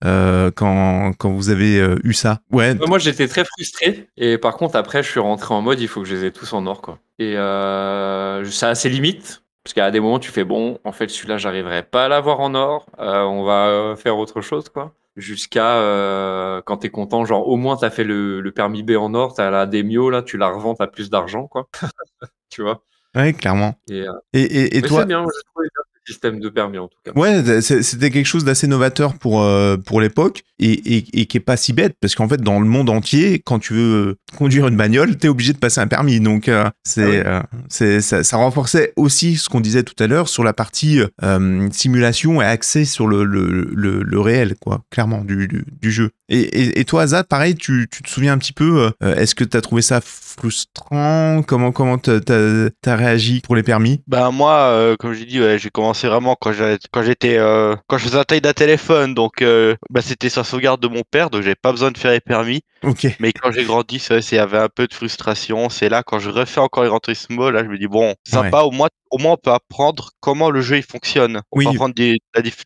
quand, quand vous avez euh, eu ça. Ouais, Moi, j'étais très frustré. Et par contre, après, je suis rentré en mode, il faut que je les ai tous en or, quoi. Et euh, ça a ses limites. Parce qu'à des moments, tu fais bon, en fait, celui-là, j'arriverai pas à l'avoir en or. Euh, on va euh, faire autre chose, quoi. Jusqu'à euh, quand t'es content, genre au moins t'as fait le, le permis B en or, t'as la Demio là, tu la revends, t'as plus d'argent, quoi. *laughs* tu vois? ouais, clairement. Et, euh, Et, et, et mais toi, bien, moi, je trouve bien système de permis en tout cas. Ouais, c'était quelque chose d'assez novateur pour, euh, pour l'époque et, et, et qui est pas si bête parce qu'en fait, dans le monde entier, quand tu veux conduire une bagnole, t'es obligé de passer un permis. Donc, euh, c'est, euh, c'est, ça, ça renforçait aussi ce qu'on disait tout à l'heure sur la partie euh, simulation et accès sur le, le, le, le réel, quoi, clairement, du, du, du jeu. Et, et, toi, Azad, pareil, tu, tu te souviens un petit peu, euh, est-ce que t'as trouvé ça frustrant? Comment comment t'as, réagi pour les permis? Bah moi, euh, comme j'ai dit, ouais, j'ai commencé vraiment quand j'étais, euh, quand je faisais la taille d'un téléphone, donc euh, bah c'était sur sauvegarde de mon père, donc j'avais pas besoin de faire les permis. Ok. Mais quand j'ai grandi, c'est il y avait un peu de frustration. C'est là quand je refais encore les Gran Turismo, là je me dis bon, sympa, au moins, au moins on peut apprendre comment le jeu il fonctionne. On Oui. peut apprendre des-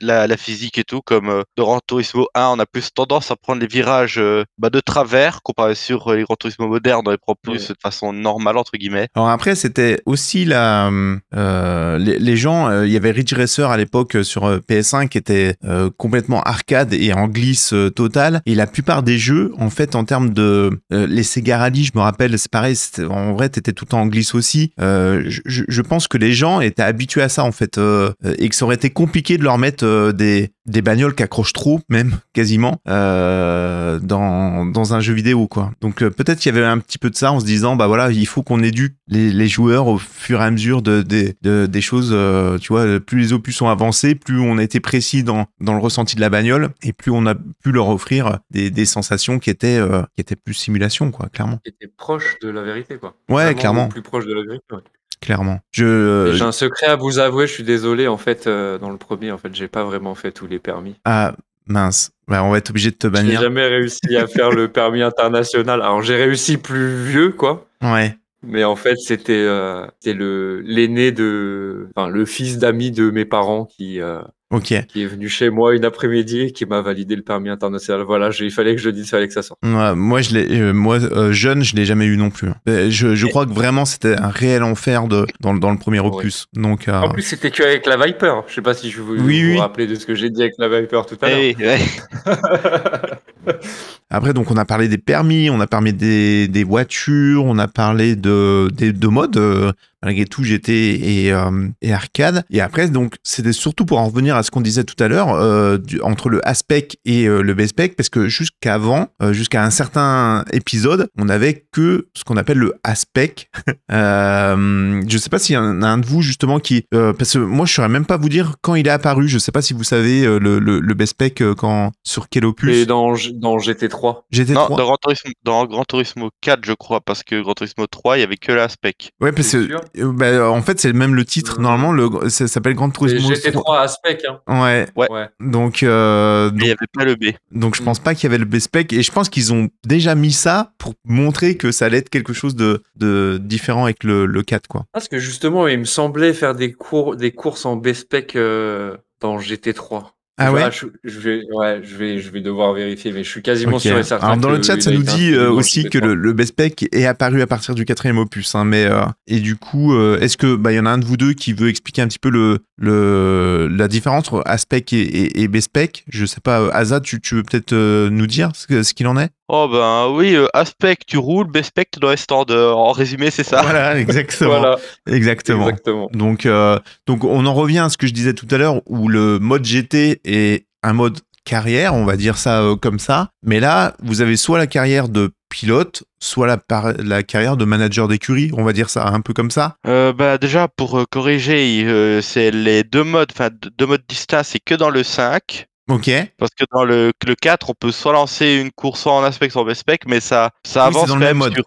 la, physique et tout, comme euh, de Gran Turismo 1, on a plus tendance à prendre les virages euh, bah, de travers comparé sur euh, les Gran Turismo modernes, on les prend plus Ouais. de façon normale entre guillemets. Alors après, c'était aussi la, euh, les, les gens, il y avait Ridge Racer à l'époque sur euh, PS1 qui était complètement arcade et en glisse totale. Et la plupart des jeux, en fait, en termes de les Sega Rally, je me rappelle, c'est pareil, en vrai, t'étais tout le temps en glisse aussi. Je- je pense que les gens étaient habitués à ça en fait euh, et que ça aurait été compliqué de leur mettre euh, des des bagnoles qui accrochent trop, même quasiment, euh, dans, dans un jeu vidéo, quoi. Donc peut-être qu'il y avait un petit peu de ça en se disant, bah voilà, il faut qu'on éduque les, les joueurs au fur et à mesure de, de- de- des choses, tu vois, plus les opus sont avancés, plus on a été précis dans, dans le ressenti de la bagnole, et plus on a pu leur offrir des, des sensations qui étaient, qui étaient plus simulation, quoi, clairement. Qui était proche de la vérité, quoi. Ouais, Vraiment clairement, Plus proche de la vérité. ouais. Clairement. Je, euh, J'ai un secret à vous avouer, je suis désolé, en fait, euh, dans le premier, en fait, j'ai pas vraiment fait tous les permis. ah, mince. On va être obligé de te J'ai bannir. jamais réussi à faire le permis international. Alors j'ai réussi plus vieux, quoi. Ouais. Mais en fait, c'était euh, c'était le l'aîné de, enfin le fils d'amis de mes parents qui euh, Ok. qui est venu chez moi une après-midi et qui m'a validé le permis international. Voilà, il fallait que je le dise, il fallait que ça sorte. Ouais, moi, je l'ai, euh, moi, euh, jeune, je l'ai jamais eu non plus. Euh, Je, je crois que vraiment, c'était un réel enfer de, dans, le- dans le premier Ouais. opus. Donc, euh, En plus, c'était que avec la Viper. Je sais pas si je vous, Oui, vous oui. rappelez de ce que j'ai dit avec la Viper tout à l'heure. Ouais. *laughs* après, donc, on a parlé des permis, on a parlé des, des voitures, on a parlé de, des, de modes. Malgré tout GT et, euh, et arcade. Et après, donc, c'était surtout pour en revenir à ce qu'on disait tout à l'heure, euh, entre le A-Spec et euh, le B-Spec, parce que jusqu'avant, euh, jusqu'à un certain épisode, on n'avait que ce qu'on appelle le A-Spec. *laughs* euh, je sais pas s'il y en a un de vous, justement, qui... euh, parce que moi, je saurais même pas vous dire quand il est apparu. Je sais pas si vous savez euh, le, le, le B-Spec euh, quand, sur quel opus. Et dans, dans GT3. GT3. Non, dans Gran, Turismo, dans Gran Turismo 4, je crois, parce que Gran Turismo 3, il y avait que l'aspect. Ouais, parce que bah, en fait, c'est même le titre. Euh, Normalement, le, ça s'appelle Grand Turismo. GT3 aspect, hein. Ouais. Ouais. Ouais. Donc, euh, Mais il n'y avait pas le B. donc je Mm. pense pas qu'il y avait le B-Spec. Et je pense qu'ils ont déjà mis ça pour montrer que ça allait être quelque chose de, de différent avec le, le 4, quoi. Parce que justement, il me semblait faire des cours, des courses en B-Spec euh, dans GT3. Ah ouais je, je vais, ouais, je vais, je vais devoir vérifier, mais je suis quasiment Ok. sûr et certain. Alors dans le chat, ça nous dit euh, aussi GT3. que le, le B-Spec est apparu à partir du quatrième opus. Hein, mais euh, et du coup, euh, est-ce que bah il y en a un de vous deux qui veut expliquer un petit peu le, le la différence entre A-Spec et, et, et B-Spec Je sais pas, Azad, tu, tu veux peut-être euh, nous dire ce qu'il en est? Oh ben oui, euh, aspect, tu roules, B-spec, tu dois être standard. En résumé, c'est ça. Voilà, *laughs* exactement. Voilà, Exactement. exactement. Donc, euh, donc on en revient à ce que je disais tout à l'heure, où le mode GT est un mode carrière, on va dire ça euh, comme ça. Mais là, vous avez soit la carrière de pilote, soit la, carrière de manager d'écurie, on va dire ça un peu comme ça. Euh, bah déjà, pour euh, corriger, euh, c'est les deux modes, enfin deux modes distincts, c'est que dans le 5. Ok. Parce que dans le, le 4, on peut soit lancer une course soit en aspect, soit en B-spec, mais ça, ça Oui, avance dans quand le même mode. sur,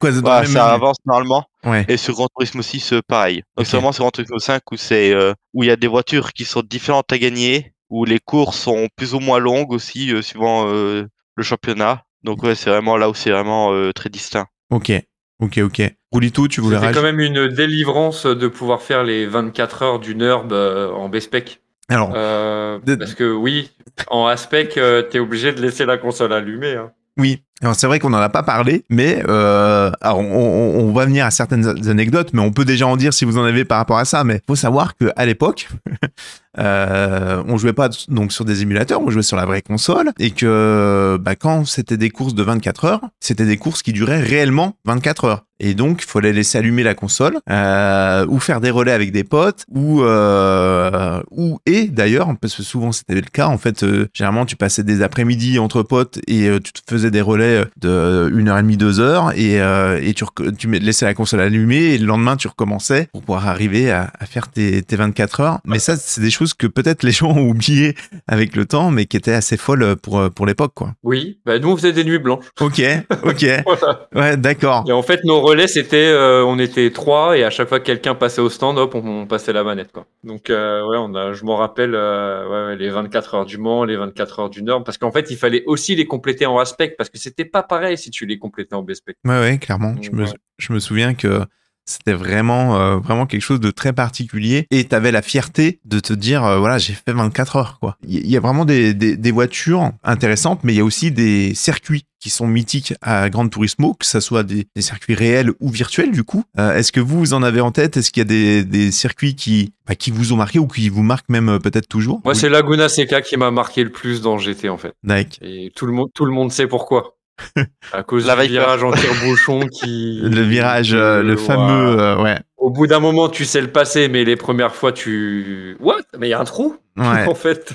Quoi, dans voilà, le même ça avance normalement. Ouais. Et sur Gran Turismo 6, euh, pareil. Donc Ok. c'est vraiment sur Gran Turismo 5 où c'est euh, où il y a des voitures qui sont différentes à gagner, où les courses sont plus ou moins longues aussi euh, suivant euh, le championnat. Donc ouais, c'est vraiment là où c'est vraiment euh, très distinct. Ok. Ok, ok. Roulito, tu voulais C'était quand même une délivrance de pouvoir faire les 24 heures du NURB euh, en B-Spec. Alors, Euh, De- Parce que oui, en aspect, euh, t'es obligé de laisser la console allumée. Hein. Oui, c'est vrai qu'on n'en a pas parlé, mais euh, alors on, va venir à certaines anecdotes, mais on peut déjà en dire si vous en avez par rapport à ça. Mais faut savoir que à l'époque, *laughs* euh, on jouait pas donc sur des émulateurs, on jouait sur la vraie console, et que bah, quand c'était des courses de 24 heures, c'était des courses qui duraient réellement 24 heures. Et donc, il fallait laisser allumer la console, euh, ou faire des relais avec des potes, ou euh, ou et d'ailleurs, parce que souvent c'était le cas. En fait, généralement, tu passais des après-midi entre potes et tu te faisais des relais de une heure et demie, deux heures, et euh, et tu tu laissais la console allumée, et le lendemain, tu recommençais pour pouvoir arriver à, à faire tes, tes 24 heures. Mais ça, c'est des choses que peut-être les gens ont oubliées avec le temps, mais qui étaient assez folles pour pour l'époque, quoi. Oui, bah, nous on faisait des nuits blanches. Ok, *laughs* ok, Voilà. ouais, d'accord. Et en fait, nos relais, c'était, euh, on était trois, et à chaque fois que quelqu'un passait au stand, hop, on, on passait la manette, quoi. Donc, euh, ouais, on a, je m'en rappelle, euh, ouais, les 24 heures du Mans, les 24 heures du Nord, parce qu'en fait, il fallait aussi les compléter en aspect, parce que c'était pas pareil si tu les complétais en B-spec. Ouais, ouais, clairement. Je me, Ouais. je me souviens que c'était vraiment, euh, vraiment quelque chose de très particulier. Et tu avais la fierté de te dire, euh, voilà, j'ai fait 24 heures, quoi. Il y, a vraiment des, des, des voitures intéressantes, mais il y a aussi des circuits qui sont mythiques à Gran Turismo, que ce soit des, des circuits réels ou virtuels, du coup. Euh, Est-ce que vous, vous en avez en tête? Est-ce qu'il y a des, des circuits qui, bah, qui vous ont marqué ou qui vous marquent même euh, peut-être toujours? Moi, c'est Laguna Seca qui m'a marqué le plus dans GT, en fait. Et tout le monde, tout le monde sait pourquoi. *laughs* À cause La du virage en tire-bouchon qui. *laughs* Le virage, euh, le fameux, euh, ouais. Au bout d'un moment, tu sais le passer, mais les premières fois, tu. What? Mais il y a un trou, Ouais. *laughs* en fait.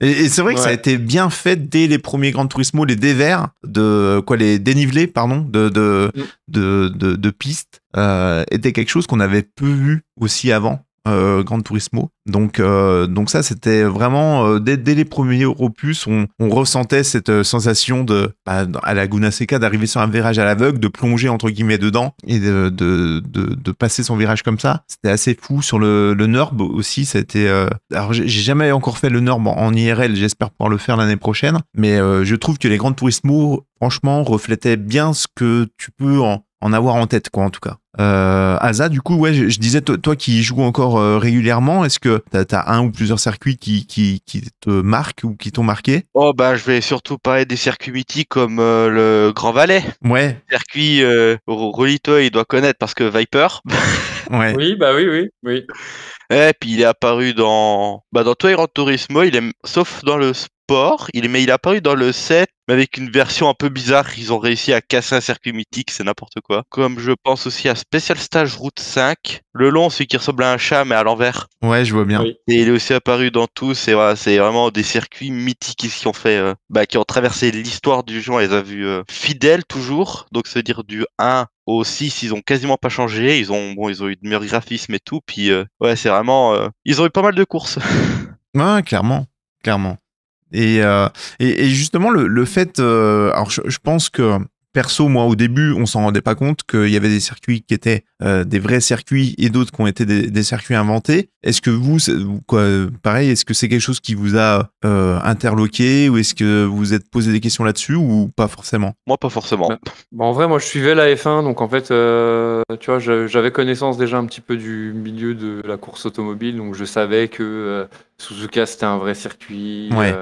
Et, et c'est vrai que ça a été bien fait dès les premiers Gran Turismo, les dévers de quoi, les dénivelés, pardon, de de Mm. de, de, de pistes euh, était quelque chose qu'on avait peu vu aussi avant. Euh, Gran Turismo. Donc, euh, donc ça, c'était vraiment euh, dès, dès les premiers opus, on, ressentait cette euh, sensation de bah, à la Guna Seca d'arriver sur un virage à l'aveugle, de plonger entre guillemets dedans et de, de, de, passer son virage comme ça. C'était assez fou sur le, le NURB aussi. C'était alors j'ai jamais encore fait le NURB en, IRL. J'espère pouvoir le faire l'année prochaine. Mais je trouve que les Gran Turismo, franchement, reflétaient bien ce que tu peux en, en avoir en tête, quoi, en tout cas. Euh, Asa, du coup, ouais, je, je disais, toi, toi qui joues encore euh, régulièrement, est-ce que t'as as un ou plusieurs circuits qui, qui, qui te marquent ou qui t'ont marqué? Oh bah je vais surtout parler des circuits mythiques comme euh, le Grand Valais. Ouais, Circuit euh, Rolito, il doit connaître parce que Viper. *laughs* ouais. Oui, bah oui, oui, oui. Et puis il est apparu dans bah dans Gran Turismo, il est sauf dans le port, il, mais il est apparu dans le 7, mais avec une version un peu bizarre. Ils ont réussi à casser un circuit mythique, c'est n'importe quoi. Comme je pense aussi à Special Stage Route 5, le long, celui qui ressemble à un chat, mais à l'envers. Ouais, je vois bien. Oui. Et il est aussi apparu dans tous, et voilà, c'est vraiment des circuits mythiques qui ont fait, euh, bah, qui ont traversé l'histoire du jeu, on les a vus euh, fidèles toujours, donc c'est à dire du 1 au 6, ils ont quasiment pas changé, ils ont, bon, ils ont eu de meilleurs graphismes et tout, puis euh, ouais, c'est vraiment, euh, ils ont eu pas mal de courses. *laughs* Ouais, clairement, clairement. Et, euh, et, et justement, le, le fait, euh, alors je, je pense que perso, moi, au début, on s'en rendait pas compte qu'il y avait des circuits qui étaient euh, des vrais circuits et d'autres qui ont été des, des circuits inventés. Est-ce que vous, quoi, pareil, est-ce que c'est quelque chose qui vous a euh, interloqué ou est-ce que vous vous êtes posé des questions là-dessus ou pas forcément? Moi, pas forcément. Bah, Bon, en vrai, moi, je suivais la F1, donc en fait, euh, tu vois, j'avais connaissance déjà un petit peu du milieu de la course automobile, donc je savais que euh, Suzuka c'était un vrai circuit, Ouais.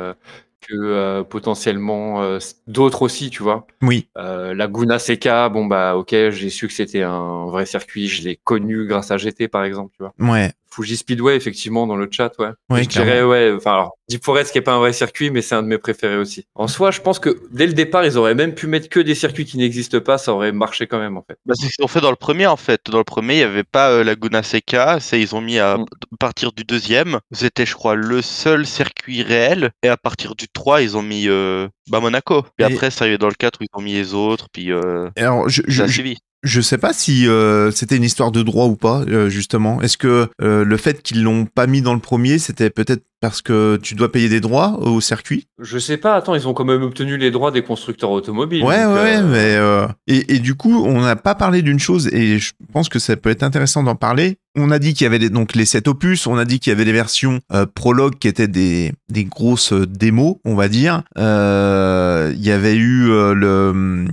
Que euh, potentiellement euh, d'autres aussi, tu vois. Oui, Euh, Laguna Seca, bon bah ok, j'ai su que c'était un vrai circuit, je l'ai connu grâce à GT par exemple, tu vois. ouais, Fuji Speedway, effectivement, dans le chat, ouais. ouais, je dirais, ouais, enfin, alors, Deep Forest qui est pas un vrai circuit, mais c'est un de mes préférés aussi. En soi, je pense que dès le départ, ils auraient même pu mettre que des circuits qui n'existent pas, ça aurait marché quand même, en fait. Bah, c'est ce qu'ils ont fait dans le premier en fait. Dans le premier, il n'y avait pas euh, Laguna Seca. C'est ils ont mis à Mm. partir du deuxième. C'était, je crois, le seul circuit réel. Et à partir du 3, ils ont mis euh, bah, Monaco. Puis Et- après, ça y est dans le 4 où ils ont mis les autres. Puis euh, Alors, je, je, ça a je- suivi. Je sais pas si euh, c'était une histoire de droit ou pas, euh, justement. Est-ce que euh, le fait qu'ils l'ont pas mis dans le premier, c'était peut-être parce que tu dois payer des droits au circuit Je sais pas, attends, ils ont quand même obtenu les droits des constructeurs automobiles. Ouais, ouais, euh, mais euh, et, et du coup, on n'a pas parlé d'une chose et je pense que ça peut être intéressant d'en parler. On a dit qu'il y avait les- donc les 7 opus, on a dit qu'il y avait des versions euh, prologue qui étaient des, des grosses démos, on va dire. Il y avait eu le,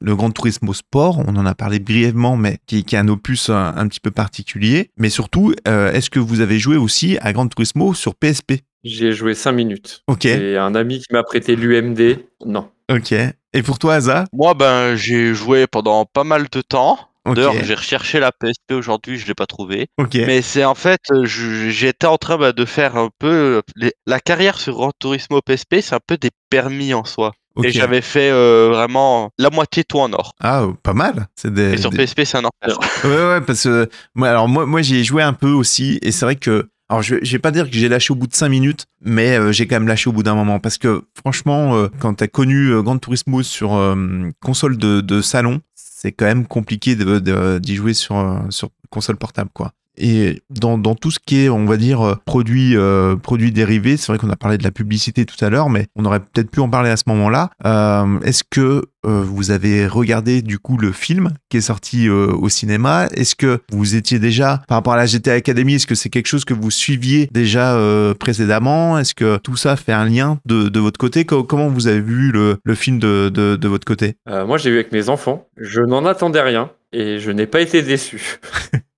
le Gran Turismo Sport, on en a parlé brièvement, mais qui, qui est un opus un, un petit peu particulier. Mais surtout, est-ce que vous avez joué aussi à Gran Turismo sur PSP J'y ai joué 5 minutes. Ok, Et un ami qui m'a prêté l'UMD, non. ok. Et pour toi, Asa Moi, ben, j'ai joué pendant pas mal de temps. D'ailleurs, j'ai recherché la PSP aujourd'hui, je l'ai pas trouvée. ok. Mais c'est en fait, j'étais en train bah, de faire un peu les- la carrière sur Gran Turismo PSP, c'est un peu des permis en soi. ok. Et j'avais fait euh, vraiment la moitié tout en or. Ah, pas mal. C'est des, Et sur des- PSP, c'est un enfer. Ouais, ouais, parce que moi, alors moi, moi j'y ai joué un peu aussi, et c'est vrai que, alors je, je vais pas dire que j'ai lâché au bout de 5 minutes, mais euh, j'ai quand même lâché au bout d'un moment, parce que franchement, euh, quand t'as connu euh, Gran Turismo sur euh, console de, de salon, c'est quand même compliqué de- de- d'y jouer sur, euh, sur console portable, quoi. Et dans, dans tout ce qui est, on va dire, euh, produits, euh, produits dérivés, c'est vrai qu'on a parlé de la publicité tout à l'heure, mais on aurait peut-être pu en parler à ce moment-là. Euh, Est-ce que euh, vous avez regardé du coup le film qui est sorti euh, au cinéma? Est-ce que vous étiez déjà, par rapport à la GTA Academy, est-ce que c'est quelque chose que vous suiviez déjà euh, précédemment? Est-ce que tout ça fait un lien de, de votre côté? Co- Comment vous avez vu le, le film de, de, de votre côté? Euh, moi, j'ai vu avec mes enfants. Je n'en attendais rien et je n'ai pas été déçu. *laughs*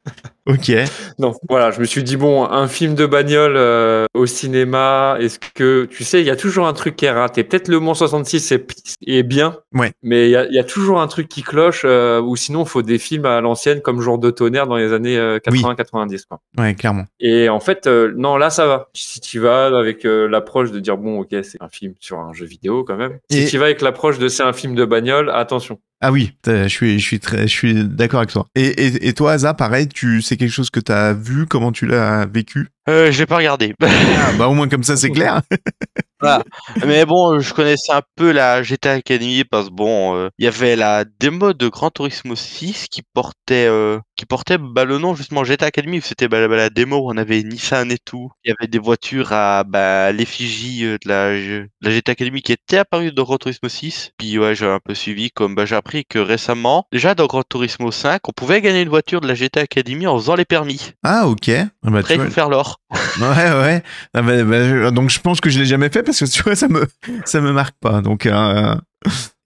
Ok. Non, voilà, je me suis dit, bon, un film de bagnole euh, au cinéma, est-ce que, tu sais, il y a toujours un truc qui est raté. Peut-être le Mont 66 est, est bien, Ouais. mais il y a, y a toujours un truc qui cloche, euh, ou sinon, il faut des films à l'ancienne comme Jour de tonnerre dans les années euh, 80-90. quoi. Ouais, clairement. Et en fait, euh, non, là, ça va. Si tu vas avec euh, l'approche de dire, bon, ok, c'est un film sur un jeu vidéo quand même. Et- Si tu vas avec l'approche de c'est un film de bagnole, attention. Ah oui, je suis, je suis très, je suis d'accord avec toi. Et, et, et toi, Asa, pareil, tu, c'est quelque chose que tu as vu, comment tu l'as vécu? Euh, j'ai pas regardé. *laughs* Ah, bah au moins comme ça, c'est clair. Mais bon, je connaissais un peu la GTA Academy parce que bon, euh, il y avait la démo de Gran Turismo 6 qui portait, euh, qui portait bah, le nom justement GTA Academy. C'était bah, la, la démo où on avait Nissan et tout. Il y avait des voitures à bah, l'effigie euh, de la, de la GTA Academy qui était apparue dans Gran Turismo 6. Puis ouais, j'ai un peu suivi comme bah, j'ai appris que récemment, déjà dans Gran Turismo 5, on pouvait gagner une voiture de la GTA Academy en faisant les permis. Ah ok. Ah, bah, vois, faut faire l'or. *laughs* Ouais, ouais. Ah bah, bah, donc je pense que je l'ai jamais fait parce que tu vois, ça me, *laughs* ça me marque pas. Donc, euh,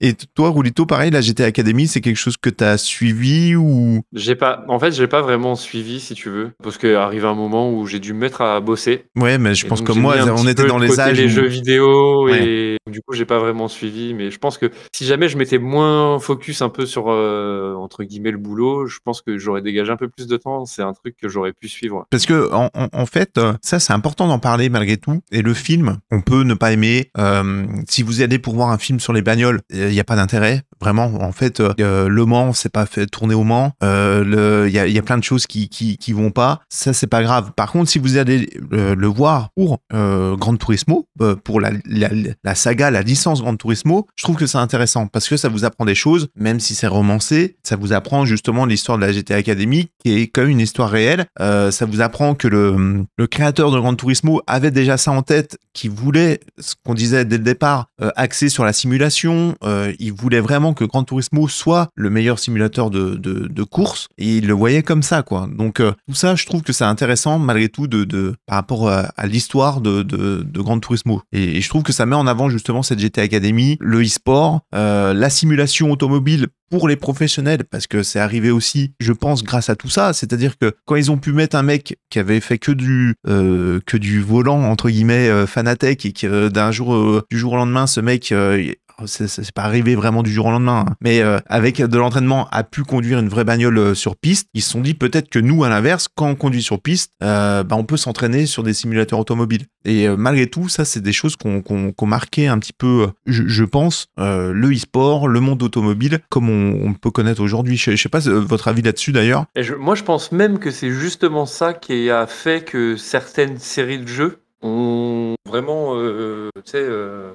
Et toi, Rulito, pareil, la GTA Academy, c'est quelque chose que tu as suivi ou? J'ai pas, en fait, j'ai pas vraiment suivi, si tu veux, parce qu'arrive un moment où j'ai dû me mettre à bosser. Ouais, mais je Et pense que j'ai moi, on était dans les âges. les où- jeux vidéo Ouais. et du coup, j'ai pas vraiment suivi. Mais je pense que si jamais je m'étais moins focus un peu sur euh, entre guillemets le boulot, je pense que j'aurais dégagé un peu plus de temps. C'est un truc que j'aurais pu suivre. Parce que en, fait, euh, ça c'est important d'en parler malgré tout. Et le film, on peut ne pas aimer. Euh, si vous allez pour voir un film sur les bagnoles, il n'y a pas d'intérêt. Vraiment, en fait, euh, Le Mans, c'est pas fait tourner au Mans. Euh, Il y, a, plein de choses qui, qui, vont pas. Ça, c'est pas grave. Par contre, si vous allez euh, le voir pour euh, Gran Turismo, euh, pour la, la, saga, la licence Gran Turismo, je trouve que c'est intéressant parce que ça vous apprend des choses, même si c'est romancé. Ça vous apprend justement l'histoire de la GTA Academy, qui est même une histoire réelle. Euh, ça vous apprend que le, le créateur de Gran Turismo avait déjà ça en tête, qui voulait, ce qu'on disait dès le départ, euh, axer sur la simulation. Euh, il voulait vraiment que Gran Turismo soit le meilleur simulateur de, de, course, et il le voyait comme ça, quoi. Donc euh, tout ça, je trouve que c'est intéressant malgré tout de, par rapport à, l'histoire de, de, de Gran Turismo. Et, je trouve que ça met en avant justement cette GTA Academy, le e-sport, euh, la simulation automobile pour les professionnels parce que c'est arrivé aussi, je pense, grâce à tout ça. C'est-à-dire que quand ils ont pu mettre un mec qui avait fait que du euh, que du volant entre guillemets euh, Fanatec et que euh, d'un jour euh, du jour au lendemain, ce mec euh, c'est c'est pas arrivé vraiment du jour au lendemain, hein. mais euh, avec de l'entraînement a pu conduire une vraie bagnole euh, sur piste. Ils se sont dit peut-être que nous, à l'inverse, quand on conduit sur piste, euh, bah, on peut s'entraîner sur des simulateurs automobiles. Et euh, malgré tout, ça, c'est des choses qu'on qu'on marqué un petit peu, je, pense, le e-sport, le monde automobile, comme on, peut connaître aujourd'hui. Je, je sais pas votre avis là-dessus d'ailleurs. Moi, je pense même que c'est justement ça qui a fait que certaines séries de jeux ont vraiment, euh, euh,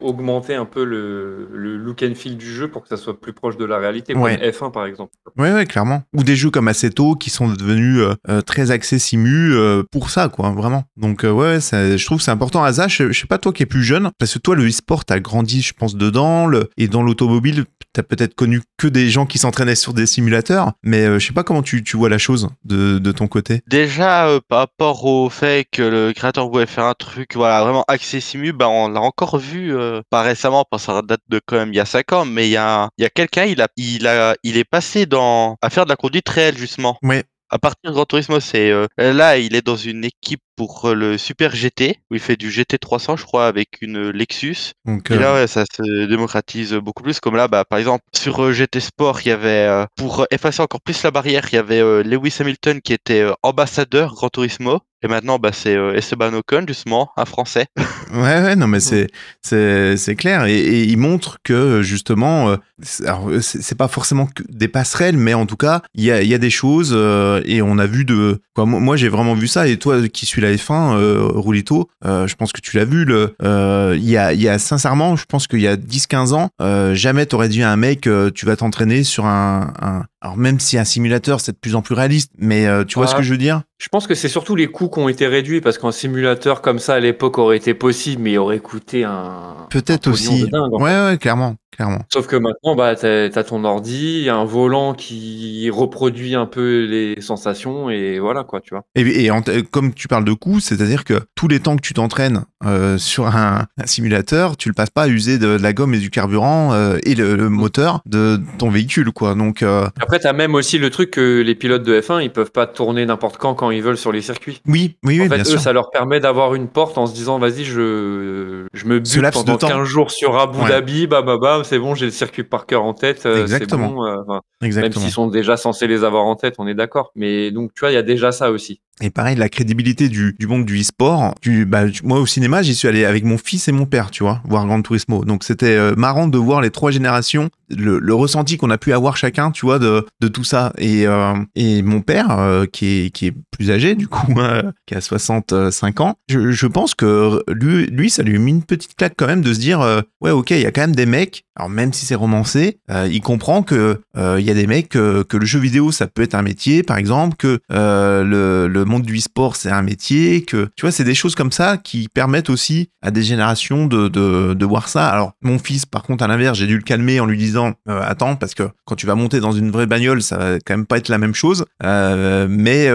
augmenté un peu le, le look and feel du jeu pour que ça soit plus proche de la réalité. Ouais. Comme F1 par exemple. Ouais, clairement. Ou des jeux comme Assetto qui sont devenus euh, euh, très axés simu pour ça, quoi, vraiment. Donc, ouais, ça- je trouve que c'est important. Asa, je, je sais pas toi qui es plus jeune, parce que toi, le e-sport, t'as grandi, je pense, dedans, le, et dans l'automobile, t'as peut-être connu que des gens qui s'entraînaient sur des simulateurs, mais euh, je sais pas comment tu, tu vois la chose de, de ton côté. Déjà, euh, par rapport au fait que le créateur voulait faire un truc voilà, vraiment axé simu, bah, on l'a encore vu, euh, pas récemment, parce que ça date de quand même il y a 5 ans, mais il y a, il y a quelqu'un, il, a, il, a, il est passé dans, à faire de la conduite réelle, justement. Ouais. À partir de Gran Turismo, c'est euh, là, il est dans une équipe pour euh, le Super GT, où il fait du GT 300, je crois, avec une Lexus. Donc, Et euh, là, ouais, ça se démocratise beaucoup plus. Comme là, bah, par exemple, sur euh, GT Sport, il y avait, euh, pour effacer encore plus la barrière, il y avait euh, Lewis Hamilton qui était euh, ambassadeur Gran Turismo. Et maintenant, bah, c'est euh, Esteban Ocon, justement, un Français. *laughs* Ouais, ouais, non, mais c'est c'est c'est clair et, et il montre que justement, euh, c'est- alors c'est c'est pas forcément que des passerelles, mais en tout cas, il y a il y a des choses euh, et on a vu de quoi. Moi, moi, j'ai vraiment vu ça et toi qui suis la F1, euh, Rulito, euh, je pense que tu l'as vu. Euh, il y a il y a sincèrement, je pense qu'il y a 10-15 ans, euh, jamais t'aurais dit à un mec, tu vas t'entraîner sur un, un alors même si un simulateur c'est de plus en plus réaliste, mais tu vois ce que je veux dire? Je pense que c'est surtout les coûts qui ont été réduits parce qu'un simulateur comme ça à l'époque aurait été possible, mais il aurait coûté un. Peut-être aussi. de dingue, ouais, ouais, clairement, clairement. Sauf que maintenant, bah, t'as as ton ordi, un volant qui reproduit un peu les sensations et voilà quoi, tu vois. Et, et en t- comme tu parles de coûts, c'est-à-dire que tous les temps que tu t'entraînes euh, sur un, un simulateur, tu le passes pas à user de, de la gomme et du carburant euh, et le, le moteur de ton véhicule, quoi. Donc, euh, Après, t'as même aussi le truc que les pilotes de F1, ils peuvent pas tourner n'importe quand quand ils veulent sur les circuits. oui, oui, oui, en fait, bien eux, sûr. ça leur permet d'avoir une porte en se disant, vas-y, je, je me bute pendant temps. 15 jours sur Abu Ouais. Dhabi, bah, bah, bah, c'est bon, j'ai le circuit par cœur en tête, euh, Exactement. bon, euh, enfin, même Exactement. s'ils sont déjà censés les avoir en tête, on est d'accord. Mais donc, tu vois, il y a déjà ça aussi. Et pareil, la crédibilité du, du monde du e-sport. Bah, moi, au cinéma, j'y suis allé avec mon fils et mon père, tu vois, voir Gran Turismo. Donc, c'était euh, marrant de voir les trois générations, le, le ressenti qu'on a pu avoir chacun, tu vois, de, de tout ça. Et, euh, et mon père, euh, qui, est, qui est plus âgé, du coup, *laughs* euh, qui a 65 ans, je, je pense que lui, lui, ça lui a mis une petite claque quand même de se dire, euh, ouais, ok, il y a quand même des mecs, alors même si c'est romancé, euh, il comprend que euh, il y a des mecs, que le jeu vidéo, ça peut être un métier, par exemple, que euh, le, monde du e-sport c'est un métier, que tu vois, c'est des choses comme ça qui permettent aussi à des générations de, de, voir ça. Alors mon fils, par contre, à l'inverse, j'ai dû le calmer en lui disant attends parce que quand tu vas monter dans une vraie bagnole, ça va quand même pas être la même chose. Mais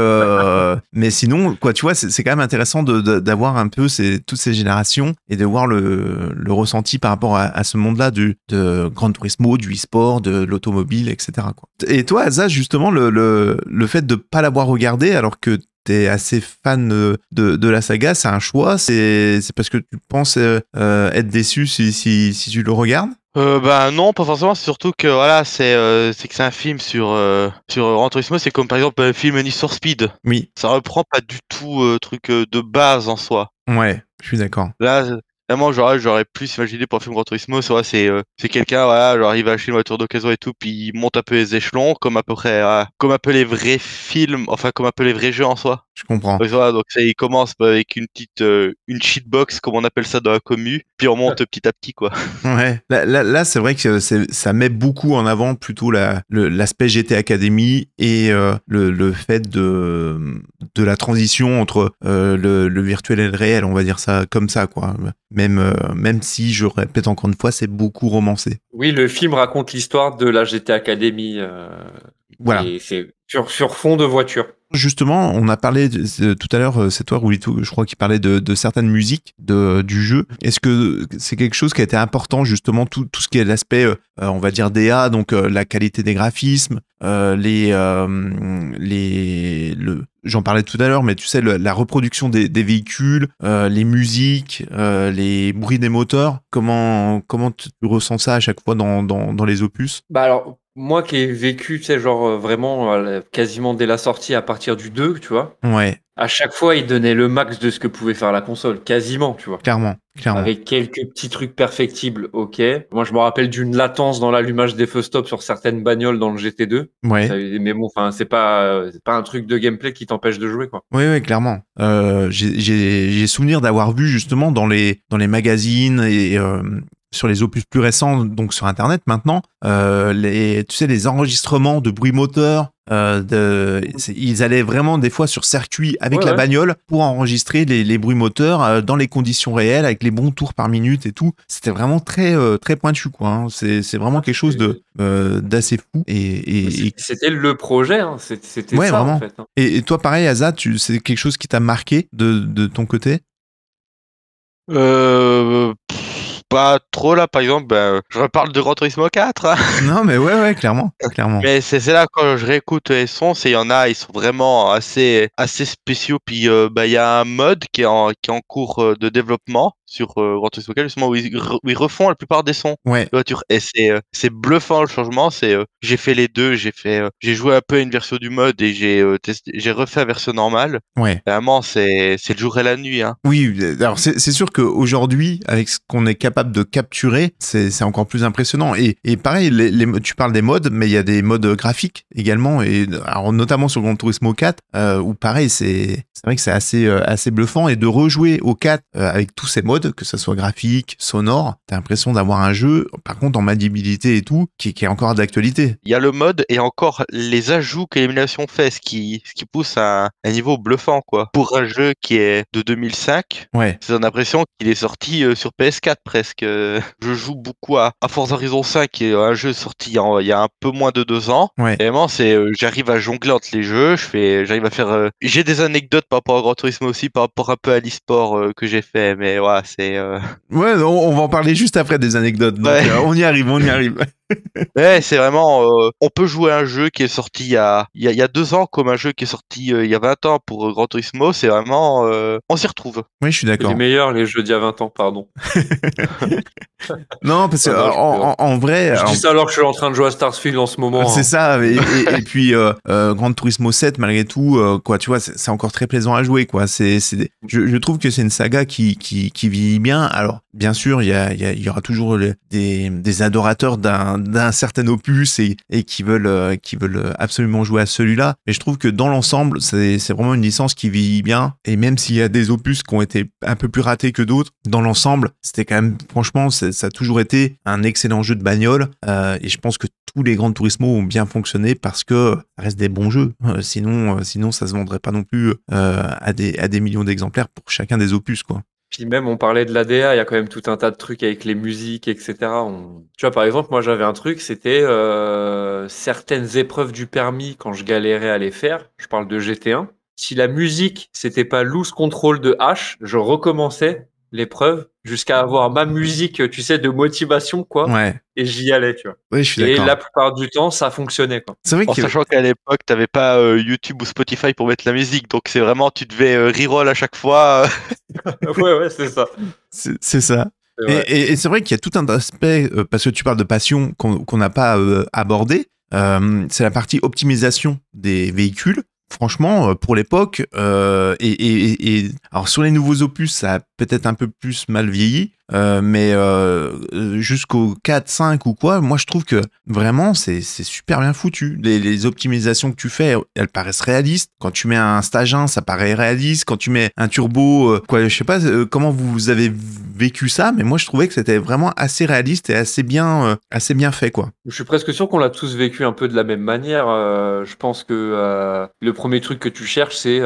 mais sinon, quoi, tu vois, c'est quand même intéressant d'avoir un peu ces, toutes ces générations et de voir le, le ressenti par rapport à, à ce monde-là du de Grand Turismo, du e-sport, de l'automobile, etc. Quoi. Et toi, Asa, justement, le, le, le fait de pas l'avoir regardé alors que t'es assez fan de, de la saga, c'est un choix? C'est parce que tu penses euh, être déçu si, si, si tu le regardes? Euh, bah non, pas forcément. C'est surtout que voilà, c'est euh, c'est que c'est un film sur euh, sur Gran Turismo. C'est comme par exemple un film Need for Speed. Oui. Ça reprend pas du tout euh, truc de base en soi. Ouais, je suis d'accord. Là, Vraiment, j'aurais, j'aurais plus imaginé pour un film Gran Turismo, c'est, c'est, euh, c'est quelqu'un, voilà, genre, il va acheter une voiture d'occasion et tout, puis il monte un peu les échelons, comme à peu près, comme un peu les vrais films, enfin, comme un peu les vrais jeux en soi. Je comprends. Donc, voilà, donc ça, il commence avec une petite, euh, une cheatbox, comme on appelle ça dans la commu, puis on monte petit à petit, quoi. Ouais. Là, là, là c'est vrai que ça met beaucoup en avant plutôt la, l'aspect GT Academy et euh, le, le fait de, de la transition entre euh, le, le virtuel et le réel, on va dire ça comme ça, quoi même, euh, même si, je répète encore une fois, c'est beaucoup romancé. Oui, le film raconte l'histoire de la GT Academy. Euh, voilà. C'est sur, sur fond de voiture. Justement, on a parlé tout à l'heure, euh, c'est toi Roulito, je crois, qui parlait de, de certaines musiques de, du jeu. Est-ce que c'est quelque chose qui a été important, justement, tout, tout ce qui est l'aspect, euh, on va dire, DA, donc euh, la qualité des graphismes, euh, les, les, le, j'en parlais tout à l'heure, mais tu sais, la reproduction des, des véhicules, les musiques, les bruits des moteurs, comment, comment tu ressens ça à chaque fois dans, dans, dans les opus? Bah alors, moi qui ai vécu, tu sais, genre euh, vraiment euh, quasiment dès la sortie à partir du 2, tu vois. Ouais. À chaque fois, il donnait le max de ce que pouvait faire la console, quasiment, tu vois. Clairement, clairement. Avec quelques petits trucs perfectibles, ok. Moi, je me rappelle d'une latence dans l'allumage des feux stop sur certaines bagnoles dans le GT2. Ouais. Mais bon, enfin, c'est pas, c'est pas un truc de gameplay qui t'empêche de jouer, quoi. Oui, oui, clairement. Euh, j'ai souvenir d'avoir vu justement dans les dans les magazines et euh, sur les opus plus récents, donc sur Internet maintenant, euh, les, tu sais, les enregistrements de bruit moteur, euh, de, ils allaient vraiment des fois sur circuit avec Ouais, la ouais. bagnole pour enregistrer les, les bruits moteurs euh, dans les conditions réelles avec les bons tours par minute et tout. C'était vraiment très euh, très pointu quoi. hein. C'est c'est vraiment quelque chose de euh, d'assez fou et et, et, C'était le projet, hein. C'était Ouais, ça, vraiment. en fait. hein. et- et toi pareil tu c'est quelque chose qui t'a marqué de de ton côté? Euh, pff, pas trop là, par exemple, ben, je reparle de Gran Turismo 4. hein. *laughs* Non mais ouais ouais clairement clairement. Mais c'est là quand je réécoute les sons, c'est il y en a, ils sont vraiment assez assez spéciaux. Puis euh, bah il y a un mode qui est en qui est en cours euh, de développement sur euh, Gran Turismo 4 justement où ils, re- où ils refont la plupart des sons Ouais. de voiture et c'est euh, c'est bluffant le changement. C'est euh, j'ai fait les deux, j'ai fait euh, j'ai joué un peu à une version du mode et j'ai j'ai refait la version normale. Ouais. Vraiment c'est c'est le jour et la nuit hein. Oui, alors c'est sûr qu'aujourd'hui, avec ce qu'on est capable de capturer, c'est c'est encore plus impressionnant. Et, et pareil, les, les- tu parles des modes, mais il y a des modes graphiques également, et alors notamment sur Gran Turismo 4, euh, où pareil, c'est c'est vrai que c'est assez assez bluffant. Et de rejouer au 4 euh, avec tous ces modes, que ce soit graphique, sonore, t'as l'impression d'avoir un jeu, par contre en maniabilité et tout, qui, qui est encore d'actualité. Il y a le mode et encore les ajouts que l'émulation fait, ce qui, ce qui pousse à un, un niveau bluffant, quoi. Pour un jeu qui est de 2005, Ouais, c'est l'impression qu'il est sorti euh, sur PS4 presque. Euh, Je joue beaucoup à, à Forza Horizon 5, qui est un jeu sorti il y a- il y a un peu moins de deux ans. ouais. Et vraiment, c'est, euh, j'arrive à jongler entre les jeux, je fais, j'arrive à faire, euh, j'ai des anecdotes par rapport à Gran Turismo aussi, par rapport un peu à l'e-sport euh, que j'ai fait, mais voilà, c'est, euh, Ouais, on, on va en parler juste après des anecdotes. Donc, Ouais. euh, on y arrive, on y *laughs* arrive. Ouais, c'est vraiment. euh, on peut jouer à un jeu qui est sorti il y a, il y a, il y a deux ans comme un jeu qui est sorti euh, il y a 20 ans pour euh, Gran Turismo. C'est vraiment. euh, on s'y retrouve. Oui, je suis C'est d'accord. les meilleurs, les jeux d'il y a 20 ans, pardon. *laughs* Non, parce que Ah non, je en, en- en vrai, Je alors, dis ça alors que je suis en train de jouer à Starfield en ce moment. C'est hein. ça, et, et- et puis euh, euh, Gran Turismo 7, malgré tout, euh, quoi, tu vois, c'est c'est encore très plaisant à jouer, quoi. C'est, c'est, je, je trouve que c'est une saga qui, qui, qui vieillit bien. Alors, bien sûr, il y, a, il y, aura toujours le- des, des adorateurs d'un, d'un certain opus et, et qui veulent euh, qui veulent absolument jouer à celui-là. Mais je trouve que dans l'ensemble, c'est vraiment une licence qui vieillit bien. Et même s'il y a des opus qui ont été un peu plus ratés que d'autres, dans l'ensemble, c'était quand même franchement, ça a toujours été un excellent jeu de bagnole. Euh, et je pense que tous les grands Turismo ont bien fonctionné parce que ça reste des bons jeux. Euh, sinon, euh, sinon ça se vendrait pas non plus à des à des millions d'exemplaires pour chacun des opus quoi. Puis même, on parlait de l'ADA, il y a quand même tout un tas de trucs avec les musiques, etc. Tu vois, par exemple, moi j'avais un truc, c'était euh, certaines épreuves du permis quand je galérais à les faire. Je parle de GT1. Si la musique, c'était pas loose control de H, je recommençais l'épreuve jusqu'à avoir ma musique, tu sais, de motivation, quoi. Ouais, Et j'y allais, tu vois. ouais, je suis Et la plupart du temps, ça fonctionnait, quoi. C'est vrai En sachant qu'à l'époque, t'avais pas euh, YouTube ou Spotify pour mettre la musique, donc c'est vraiment, tu devais euh, reroll à chaque fois. euh. *laughs* ouais, ouais, c'est ça. c'est c'est ça. Et, vrai. et- et c'est vrai qu'il y a tout un aspect, euh, parce que tu parles de passion qu'on n'a pas euh, abordé, euh, c'est la partie optimisation des véhicules. Franchement, euh, pour l'époque, euh, et, et- et- et- alors sur les nouveaux opus, ça a peut-être un peu plus mal vieilli, euh, mais euh, jusqu'au 4, 5 ou quoi, moi je trouve que vraiment c'est super bien foutu. Les, optimisations que tu fais, elles paraissent réalistes. Quand tu mets un stage 1, ça paraît réaliste. Quand tu mets un turbo, euh, quoi, je sais pas euh, comment vous avez vécu ça, mais moi je trouvais que c'était vraiment assez réaliste et assez bien, euh, assez bien fait quoi. Je suis presque sûr qu'on l'a tous vécu un peu de la même manière. Je pense que le premier truc que tu cherches, c'est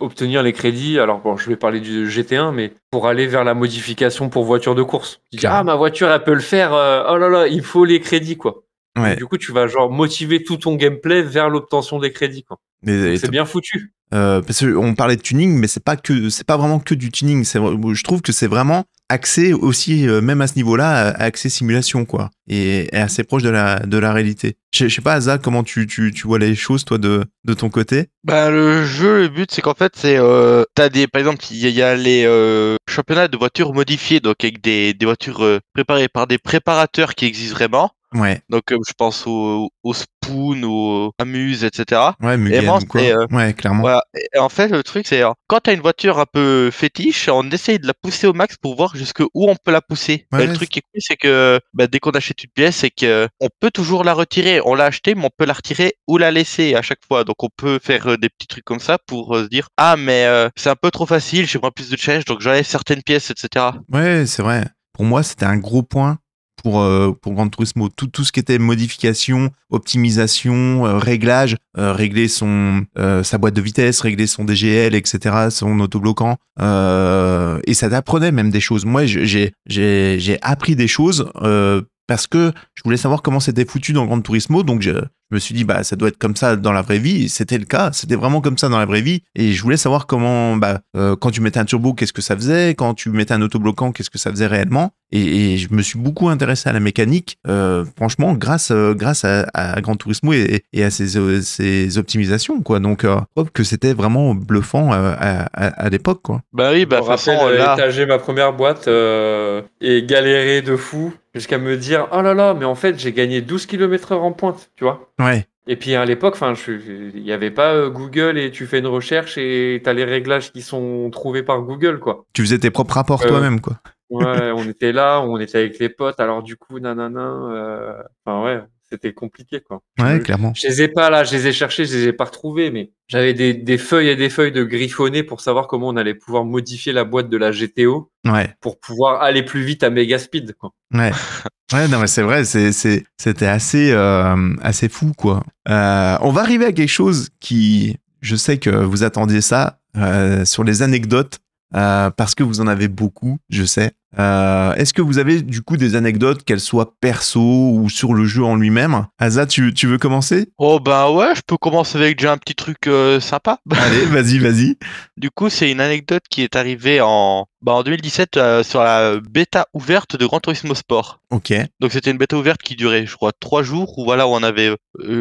obtenir les crédits. Alors bon, je vais parler du GT1, mais pour aller vers la modification pour voiture de course. Tu dis ah ma voiture, elle peut le faire. euh, oh là là, il faut les crédits quoi. Ouais. Du coup, tu vas genre motiver tout ton gameplay vers l'obtention des crédits quoi. C'est bien foutu. Euh, parce qu'on parlait de tuning, mais c'est pas que c'est pas vraiment que du tuning. Je trouve que c'est vraiment axé aussi, euh, même à ce niveau-là, axé simulation quoi, et, et assez proche de la de la réalité. Je je sais pas, Asa, comment tu, tu tu vois les choses toi de de ton côté? Ben, le jeu, le but, c'est qu'en fait, c'est, euh, t'as des, par exemple, il y, y a les euh, championnats de voitures modifiées, donc avec des, des voitures euh, préparées par des préparateurs qui existent vraiment. Ouais, Donc, euh, je pense au, au Spoon, au Amuse, etc. ouais, Mugen moi, ou quoi. euh, Ouais, clairement. Voilà. Et en fait, le truc, c'est euh, quand t'as une voiture un peu fétiche, on essaye de la pousser au max pour voir jusque où on peut la pousser. Ouais, Et le truc qui est cool, c'est que bah, dès qu'on achète une pièce, c'est que on peut toujours la retirer. On l'a acheté, mais on peut la retirer ou la laisser à chaque fois. Donc, on peut faire des petits trucs comme ça pour se dire ah mais euh, c'est un peu trop facile, j'aimerais plus de challenge, donc j'enlève certaines pièces, etc. Ouais, c'est vrai. Pour moi, c'était un gros point pour, euh, pour Gran Turismo. Tout, tout ce qui était modification, optimisation, euh, réglage, euh, régler son, euh, sa boîte de vitesse, régler son DGL, etc., son autobloquant. Euh, et ça t'apprenait même des choses. Moi, j'ai appris des choses parce que je voulais savoir comment c'était foutu dans Gran Turismo. Donc, je, je me suis dit, bah, ça doit être comme ça dans la vraie vie. C'était le cas. C'était vraiment comme ça dans la vraie vie. Et je voulais savoir comment, bah, euh, quand tu mettais un turbo, qu'est-ce que ça faisait? Quand tu mettais un autobloquant, qu'est-ce que ça faisait réellement? Et, et je me suis beaucoup intéressé à la mécanique, euh, franchement, grâce, euh, grâce à, à Gran Turismo et, et à ses, euh, ses optimisations, quoi. Donc, je trouve que c'était vraiment bluffant euh, à, à, à l'époque, quoi. Bah oui, bah façon, rappelle là. étager ma première boîte euh, et galérer de fou jusqu'à me dire oh là là, mais en fait j'ai gagné 12 km/h en pointe, tu vois. Ouais, Et puis à l'époque, enfin, je- il n'y avait pas euh, Google et tu fais une recherche et tu as les réglages qui sont trouvés par Google, quoi. tu faisais tes propres rapports Euh, toi-même, quoi. Ouais, *laughs* on était là, on était avec les potes, alors du coup, nanana, euh, enfin ouais, c'était compliqué, quoi. Ouais, je- clairement. Je les ai pas là, je les ai cherchés, je les ai pas retrouvés, mais j'avais des, des feuilles et des feuilles de griffonner pour savoir comment on allait pouvoir modifier la boîte de la GTO Ouais, pour pouvoir aller plus vite à méga speed, quoi. ouais. *laughs* Ouais, non, mais c'est vrai, c'était assez, euh, assez fou, quoi. Euh, on va arriver à quelque chose qui, je sais que vous attendiez ça, euh, sur les anecdotes, parce que vous en avez beaucoup, je sais. Euh, est-ce que vous avez du coup des anecdotes, qu'elles soient perso ou sur le jeu en lui-même? Asa, tu, tu veux commencer? Oh bah ouais, je peux commencer avec déjà un petit truc euh, sympa. *laughs* Allez, vas-y, vas-y. Du coup, c'est une anecdote qui est arrivée en, bah, en 2017 euh, sur la bêta ouverte de Gran Turismo Sport. Ok. Donc c'était une bêta ouverte qui durait, je crois, trois jours où voilà, où on avait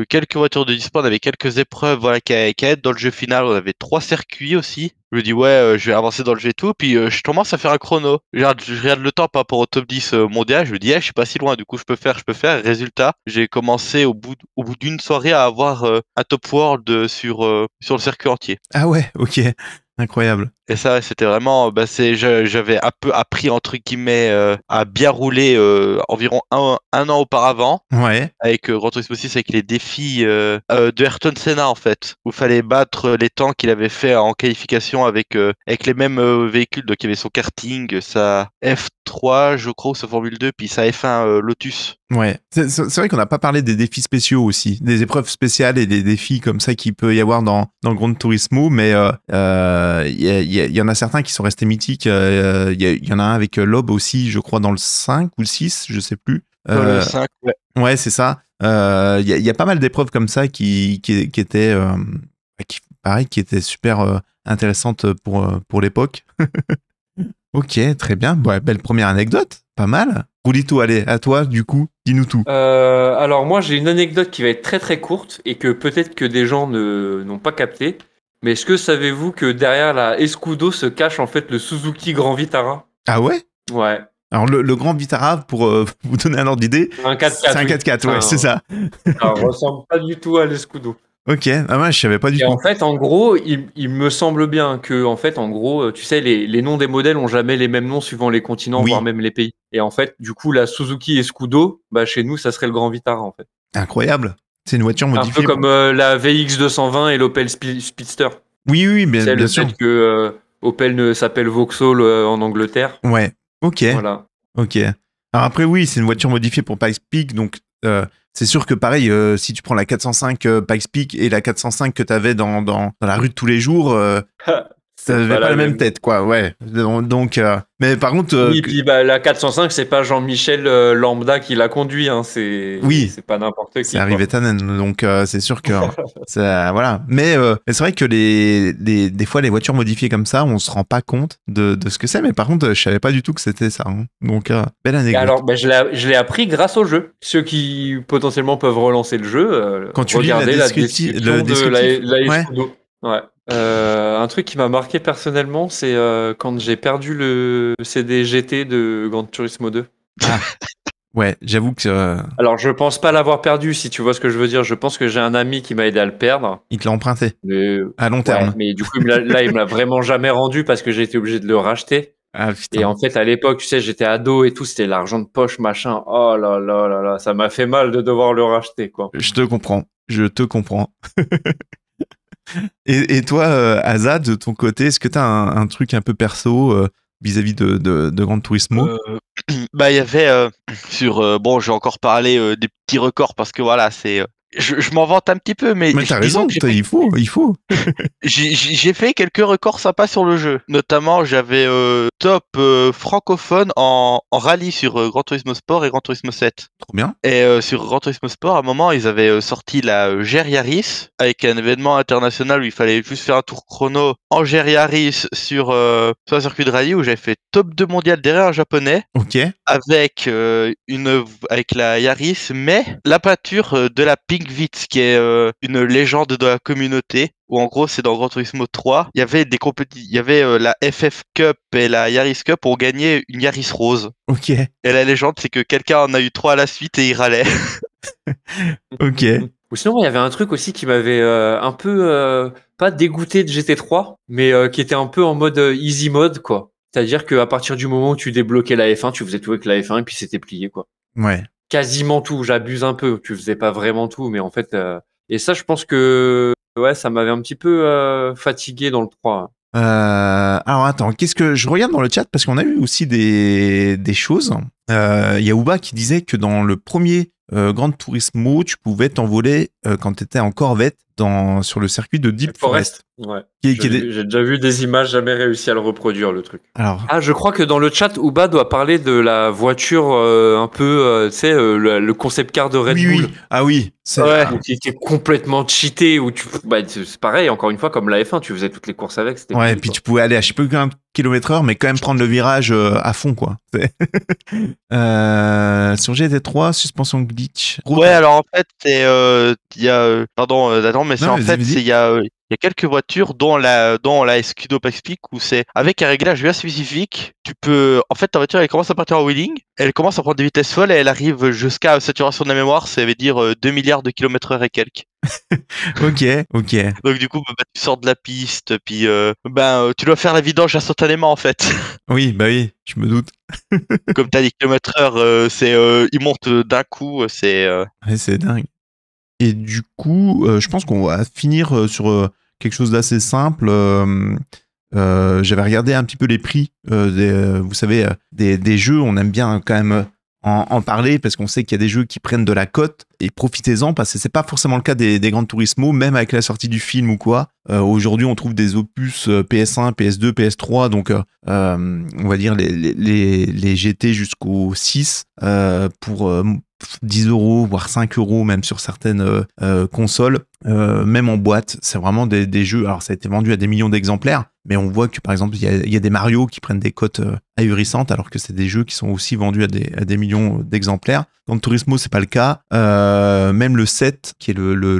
quelques voitures de dispo, on avait quelques épreuves, voilà, qui être dans le jeu final, on avait trois circuits aussi. Je me dis ouais, je vais avancer dans le jeu et tout, puis je commence à faire un chrono. Je regarde, je regarde le temps par rapport au top 10 euh, mondial, je me dis eh, je suis pas si loin, du coup je peux faire, je peux faire. Résultat, j'ai commencé au bout, au bout d'une soirée à avoir euh, un top world euh, sur sur le circuit entier. Ah ouais, ok. Incroyable. Et ça, c'était vraiment, bah, c'est, j'avais un peu appris entre guillemets euh, à bien rouler euh, environ un, un an auparavant Ouais. avec euh, Gran Turismo 6 avec les défis euh, euh, de Ayrton Senna en fait, où fallait battre les temps qu'il avait fait en qualification avec euh, avec les mêmes véhicules. Donc il y avait son karting, sa F3, je crois, ou sa Formule 2, puis sa F1 euh, Lotus. Ouais. C'est vrai qu'on n'a pas parlé des défis spéciaux aussi, des épreuves spéciales et des défis comme ça qu'il peut y avoir dans, dans le Grand Turismo, mais euh, euh, il y, il il en a certains qui sont restés mythiques. euh, Il y, il y en a un avec euh, Lob aussi, je crois, dans le 5 ou le 6, je sais plus. Dans Euh, le 5, ouais. Ouais, c'est ça. Euh, Il y, a, il y a pas mal d'épreuves comme ça qui, qui, qui étaient, euh, qui, pareil, qui étaient super euh, intéressantes pour, euh, pour l'époque. *laughs* ok, très bien. Ouais, belle première anecdote. Pas mal. Roulito, allez, à toi, du coup, dis-nous tout. Euh, alors moi j'ai une anecdote qui va être très très courte et que peut-être que des gens ne n'ont pas capté. Mais est-ce que savez-vous que derrière la Escudo se cache en fait le Suzuki Grand Vitara? Ah ouais? Ouais. Alors, le, le grand Vitara, pour euh, *laughs* vous donner un ordre d'idée, Un 4x4. c'est un 4x4, ouais, Enfin, c'est ça. Ça ressemble pas du tout à l'Escudo. Ok, ah ouais, je savais pas du tout. en fait, en gros, il, il me semble bien que, en fait, en gros, tu sais, les, les noms des modèles ont jamais les mêmes noms suivant les continents, Oui. voire même les pays. Et en fait, du coup, la Suzuki Escudo, bah, chez nous, ça serait le Grand Vitara, en fait. Incroyable. C'est une voiture Un modifiée. peu comme euh, la VX 220 et l'Opel Spe- Speedster. Oui, oui, bien, C'est bien le sûr. fait que euh, Opel ne s'appelle Vauxhall euh, en Angleterre. Ouais, ok. Voilà. Ok. Alors après, oui, c'est une voiture modifiée pour Pikes Peak, donc euh, c'est sûr que pareil, euh, si tu prends la 405 euh, Pikes Peak et la 405 que tu avais dans, la rue de tous les jours, *laughs* ça n'avait pas, la même, tête, quoi. Ouais. Donc, euh, mais par contre, euh, Oui, puis bah, la 405, c'est pas Jean-Michel euh, Lambda qui l'a conduit. Hein, c'est Oui. c'est pas n'importe qui. c'est arrivé Tannen, donc c'est sûr que *laughs* ça, voilà. Mais, c'est vrai que les, les, des fois, les voitures modifiées comme ça, on se rend pas compte de, de ce que c'est. Mais par contre, je savais pas du tout que c'était ça. hein. Donc, belle Et anecdote. alors, bah, je l'ai appris grâce au jeu. Ceux qui potentiellement peuvent relancer le jeu, Quand tu lis la regardez la descripti- description de descriptif. la, la. Ouais. Euh, un truc qui m'a marqué personnellement, c'est euh, quand j'ai perdu le CD GT de Gran Turismo 2. *laughs* Ouais, j'avoue que euh, Alors, je pense pas l'avoir perdu, si tu vois ce que je veux dire. Je pense que j'ai un ami qui m'a aidé à le perdre. il te l'a emprunté Mais, à long ouais, terme. mais du coup, là, il me l'a vraiment jamais rendu parce que j'ai été obligé de le racheter. Ah. Et en fait, à l'époque, tu sais, j'étais ado et tout, c'était l'argent de poche, machin. Oh là là là là, ça m'a fait mal de devoir le racheter, quoi. Je te comprends. Je te comprends. *laughs* et, toi, euh, Azad, de ton côté, est-ce que tu as un, truc un peu perso euh, vis-à-vis de, de, de Gran Turismo? Euh, *clears throat* bah il y avait sur euh, bon je vais encore euh, des petits records parce que voilà c'est je, je m'en vante un petit peu mais, Mais t'as raison, fait- il faut, il faut. *laughs* j'ai fait quelques records sympas sur le jeu notamment j'avais euh, top euh, francophone en, en rallye sur euh, Gran Turismo Sport et Gran Turismo 7 Trop bien. et euh, sur Gran Turismo Sport à un moment ils avaient sorti la GR Yaris avec un événement international où il fallait juste faire un tour chrono en GR Yaris sur, sur un circuit de rallye où j'avais fait top 2 mondial derrière un japonais Ok. avec une avec la Yaris, mais la peinture de la Pink Vitz, qui est euh, une légende de la communauté. Où en gros c'est dans Gran Turismo 3, il y avait des compétitions, il y avait euh, la FF Cup et la Yaris Cup pour gagner une Yaris rose. Ok. Et la légende c'est que quelqu'un en a eu trois à la suite et il râlait. *laughs* Ok. Ou sinon, il y avait un truc aussi qui m'avait euh, un peu, euh, pas dégoûté de GT3, mais euh, qui était un peu en mode euh, easy mode, quoi. C'est-à-dire qu'à partir du moment où tu débloquais la F1, tu faisais tout avec la F1 et puis c'était plié, quoi. Ouais. Quasiment tout, j'abuse un peu. Tu faisais pas vraiment tout, mais en fait, euh, et ça, je pense que, ouais, ça m'avait un petit peu euh, fatigué dans le 3. Euh, alors attends, qu'est-ce que je regarde dans le chat parce qu'on a eu aussi des, des choses. Il y a Uba qui disait que dans le premier Grand Turismo, tu pouvais t'envoler quand tu étais en Corvette dans, sur le circuit de Deep Forest. Ouais. Des- J'ai déjà vu des images, jamais réussi à le reproduire, le truc. Alors, Ah, je crois que dans le chat, Uba doit parler de la voiture euh, un peu, euh, tu sais, euh, le, le concept car de Red oui, Bull. oui. Ah oui. c'est- Ouais. Qui était complètement cheaté, où tu, bah, c'est pareil, encore une fois, comme la F1, tu faisais toutes les courses avec. Ouais, et puis quoi. tu pouvais aller à je sais plus combien de kilomètres heure, mais quand même prendre le virage euh, à fond, quoi. *laughs* Euh, sur GT3, suspension glitch. Ouais, alors en fait, c'est euh, il y a euh, pardon euh, Nathan, mais c'est en fait il y a euh, il y a quelques voitures dont la dont la Escudo Pacific où c'est avec un réglage bien spécifique, tu peux en fait ta voiture elle commence à partir en wheeling, elle commence à prendre des vitesses folles et elle arrive jusqu'à saturation de la mémoire, ça veut dire euh, 2 milliards de kilomètres heure et quelques. *laughs* ok, ok. Donc du coup, bah, tu sors de la piste, puis euh, ben euh, tu dois faire la vidange instantanément en fait. *laughs* Oui, bah oui, je me doute. Comme t'as des kilomètres heure, euh, c'est euh, il monte d'un coup, c'est euh, Ouais, c'est dingue. Et du coup, euh, je pense qu'on va finir euh, sur euh, quelque chose d'assez simple. J'avais regardé un petit peu les prix vous savez, des, jeux. On aime bien quand même en, parler parce qu'on sait qu'il y a des jeux qui prennent de la cote et profitez-en parce que c'est pas forcément le cas des, des Gran Turismo, même avec la sortie du film ou quoi. Aujourd'hui, on trouve des opus euh, PS1, PS2, PS3, donc on va dire les, les, GT jusqu'au 6 euh, pour 10 euros, voire 5 euros, même sur certaines euh, euh, consoles, euh, même en boîte. C'est vraiment des, jeux. Alors, ça a été vendu à des millions d'exemplaires, mais on voit que par exemple, il y a, des Mario qui prennent des cotes euh, ahurissantes, alors que c'est des jeux qui sont aussi vendus à des, millions d'exemplaires. Dans le Turismo, c'est pas le cas. Euh, même le 7, qui est le,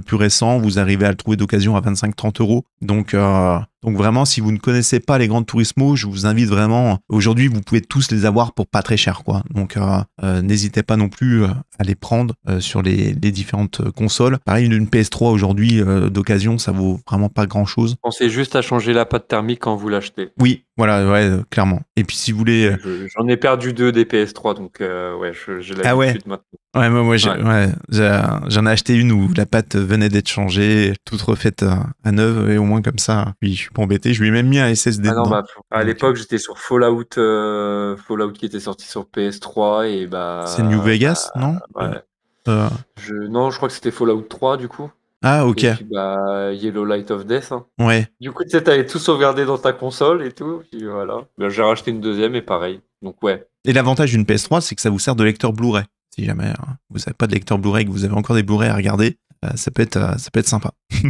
plus récent, vous arrivez à le trouver d'occasion à 25-30 euros. Donc, euh, donc vraiment, si vous ne connaissez pas les Grandes Turismo, je vous invite vraiment. Aujourd'hui, vous pouvez tous les avoir pour pas très cher, quoi. Donc, euh, euh, n'hésitez pas non plus euh, à les prendre euh, sur les, les différentes euh, consoles. Pareil, une PS3 aujourd'hui euh, d'occasion, ça vaut vraiment pas grand chose. Pensez juste à changer la pâte thermique quand vous l'achetez. Oui, voilà, ouais, euh, clairement. Et puis si vous voulez, euh, Je- J'en ai perdu deux des PS3, donc ouais, j'ai l'habitude Ah ouais? maintenant. Ouais, moi, moi Ouais. j'en ai acheté une où la pâte venait d'être changée, toute refaite à, à neuve, et au moins comme ça, oui, je suis pas embêté. Je lui ai même mis un SSD Ah non, bah, à l'époque, j'étais sur Fallout, Fallout qui était sorti sur PS3 et bah. C'est New Vegas, non? Ouais. Euh, Je, non, je crois que c'était Fallout 3 du coup. Ah, ok, Et puis bah Yellow Light of Death. hein. ouais. Du coup, tu sais, t'avais tout sauvegardé dans ta console et tout. Puis voilà. Bah, j'ai racheté une deuxième et pareil. Donc ouais. Et l'avantage d'une PS3, c'est que ça vous sert de lecteur Blu-ray. Si jamais hein, vous n'avez pas de lecteur Blu-ray, que vous avez encore des Blu-ray à regarder, euh, ça peut être, euh, ça peut être sympa. *laughs*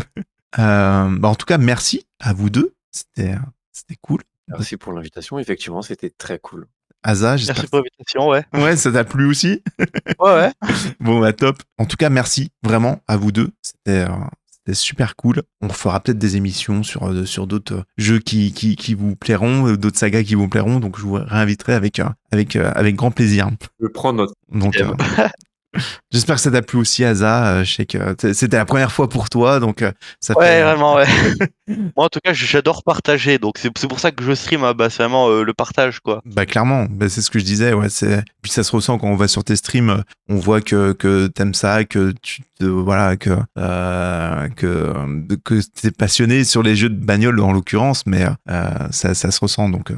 Euh, bah, en tout cas, merci à vous deux. C'était, c'était cool. Merci pour l'invitation. Effectivement, c'était très cool. Asa, merci pour l'invitation, ouais. *laughs* Ouais, ça t'a plu aussi. *laughs* Ouais, ouais. Bon, bah top. En tout cas, merci vraiment à vous deux. C'était euh, c'était super cool. On fera peut-être des émissions sur, euh, sur d'autres euh, jeux qui, qui, qui vous plairont, d'autres sagas qui vous plairont. Donc, je vous réinviterai avec, euh, avec, avec grand plaisir. Je prends note. Donc, J'aime. euh, *laughs* j'espère que ça t'a plu aussi, Asa. Euh, Je sais que c'était la première fois pour toi. Donc, euh, ça Ouais, fait. vraiment, ouais. *laughs* *laughs* Moi, en tout cas, j'adore partager, donc c'est c'est pour ça que je stream, hein, bah, c'est vraiment euh, le partage, quoi. Bah clairement, bah, c'est ce que je disais. Ouais, puis ça se ressent quand on va sur tes streams. euh, On voit que que t'aimes ça, que tu te voilà que euh, que que t'es passionné sur les jeux de bagnole en l'occurrence, mais euh, ça ça se ressent donc. euh.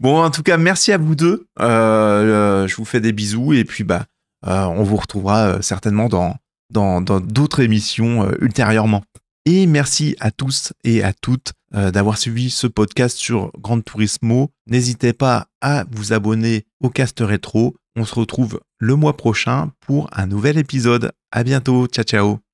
Bon, en tout cas, merci à vous deux. Euh, euh, je vous fais des bisous et puis bah euh, on vous retrouvera euh, certainement dans d'autres émissions euh, ultérieurement. Et merci à tous et à toutes euh, d'avoir suivi ce podcast sur Grand Turismo. N'hésitez pas à vous abonner au Cast Rétro. On se retrouve le mois prochain pour un nouvel épisode. À bientôt. Ciao, ciao.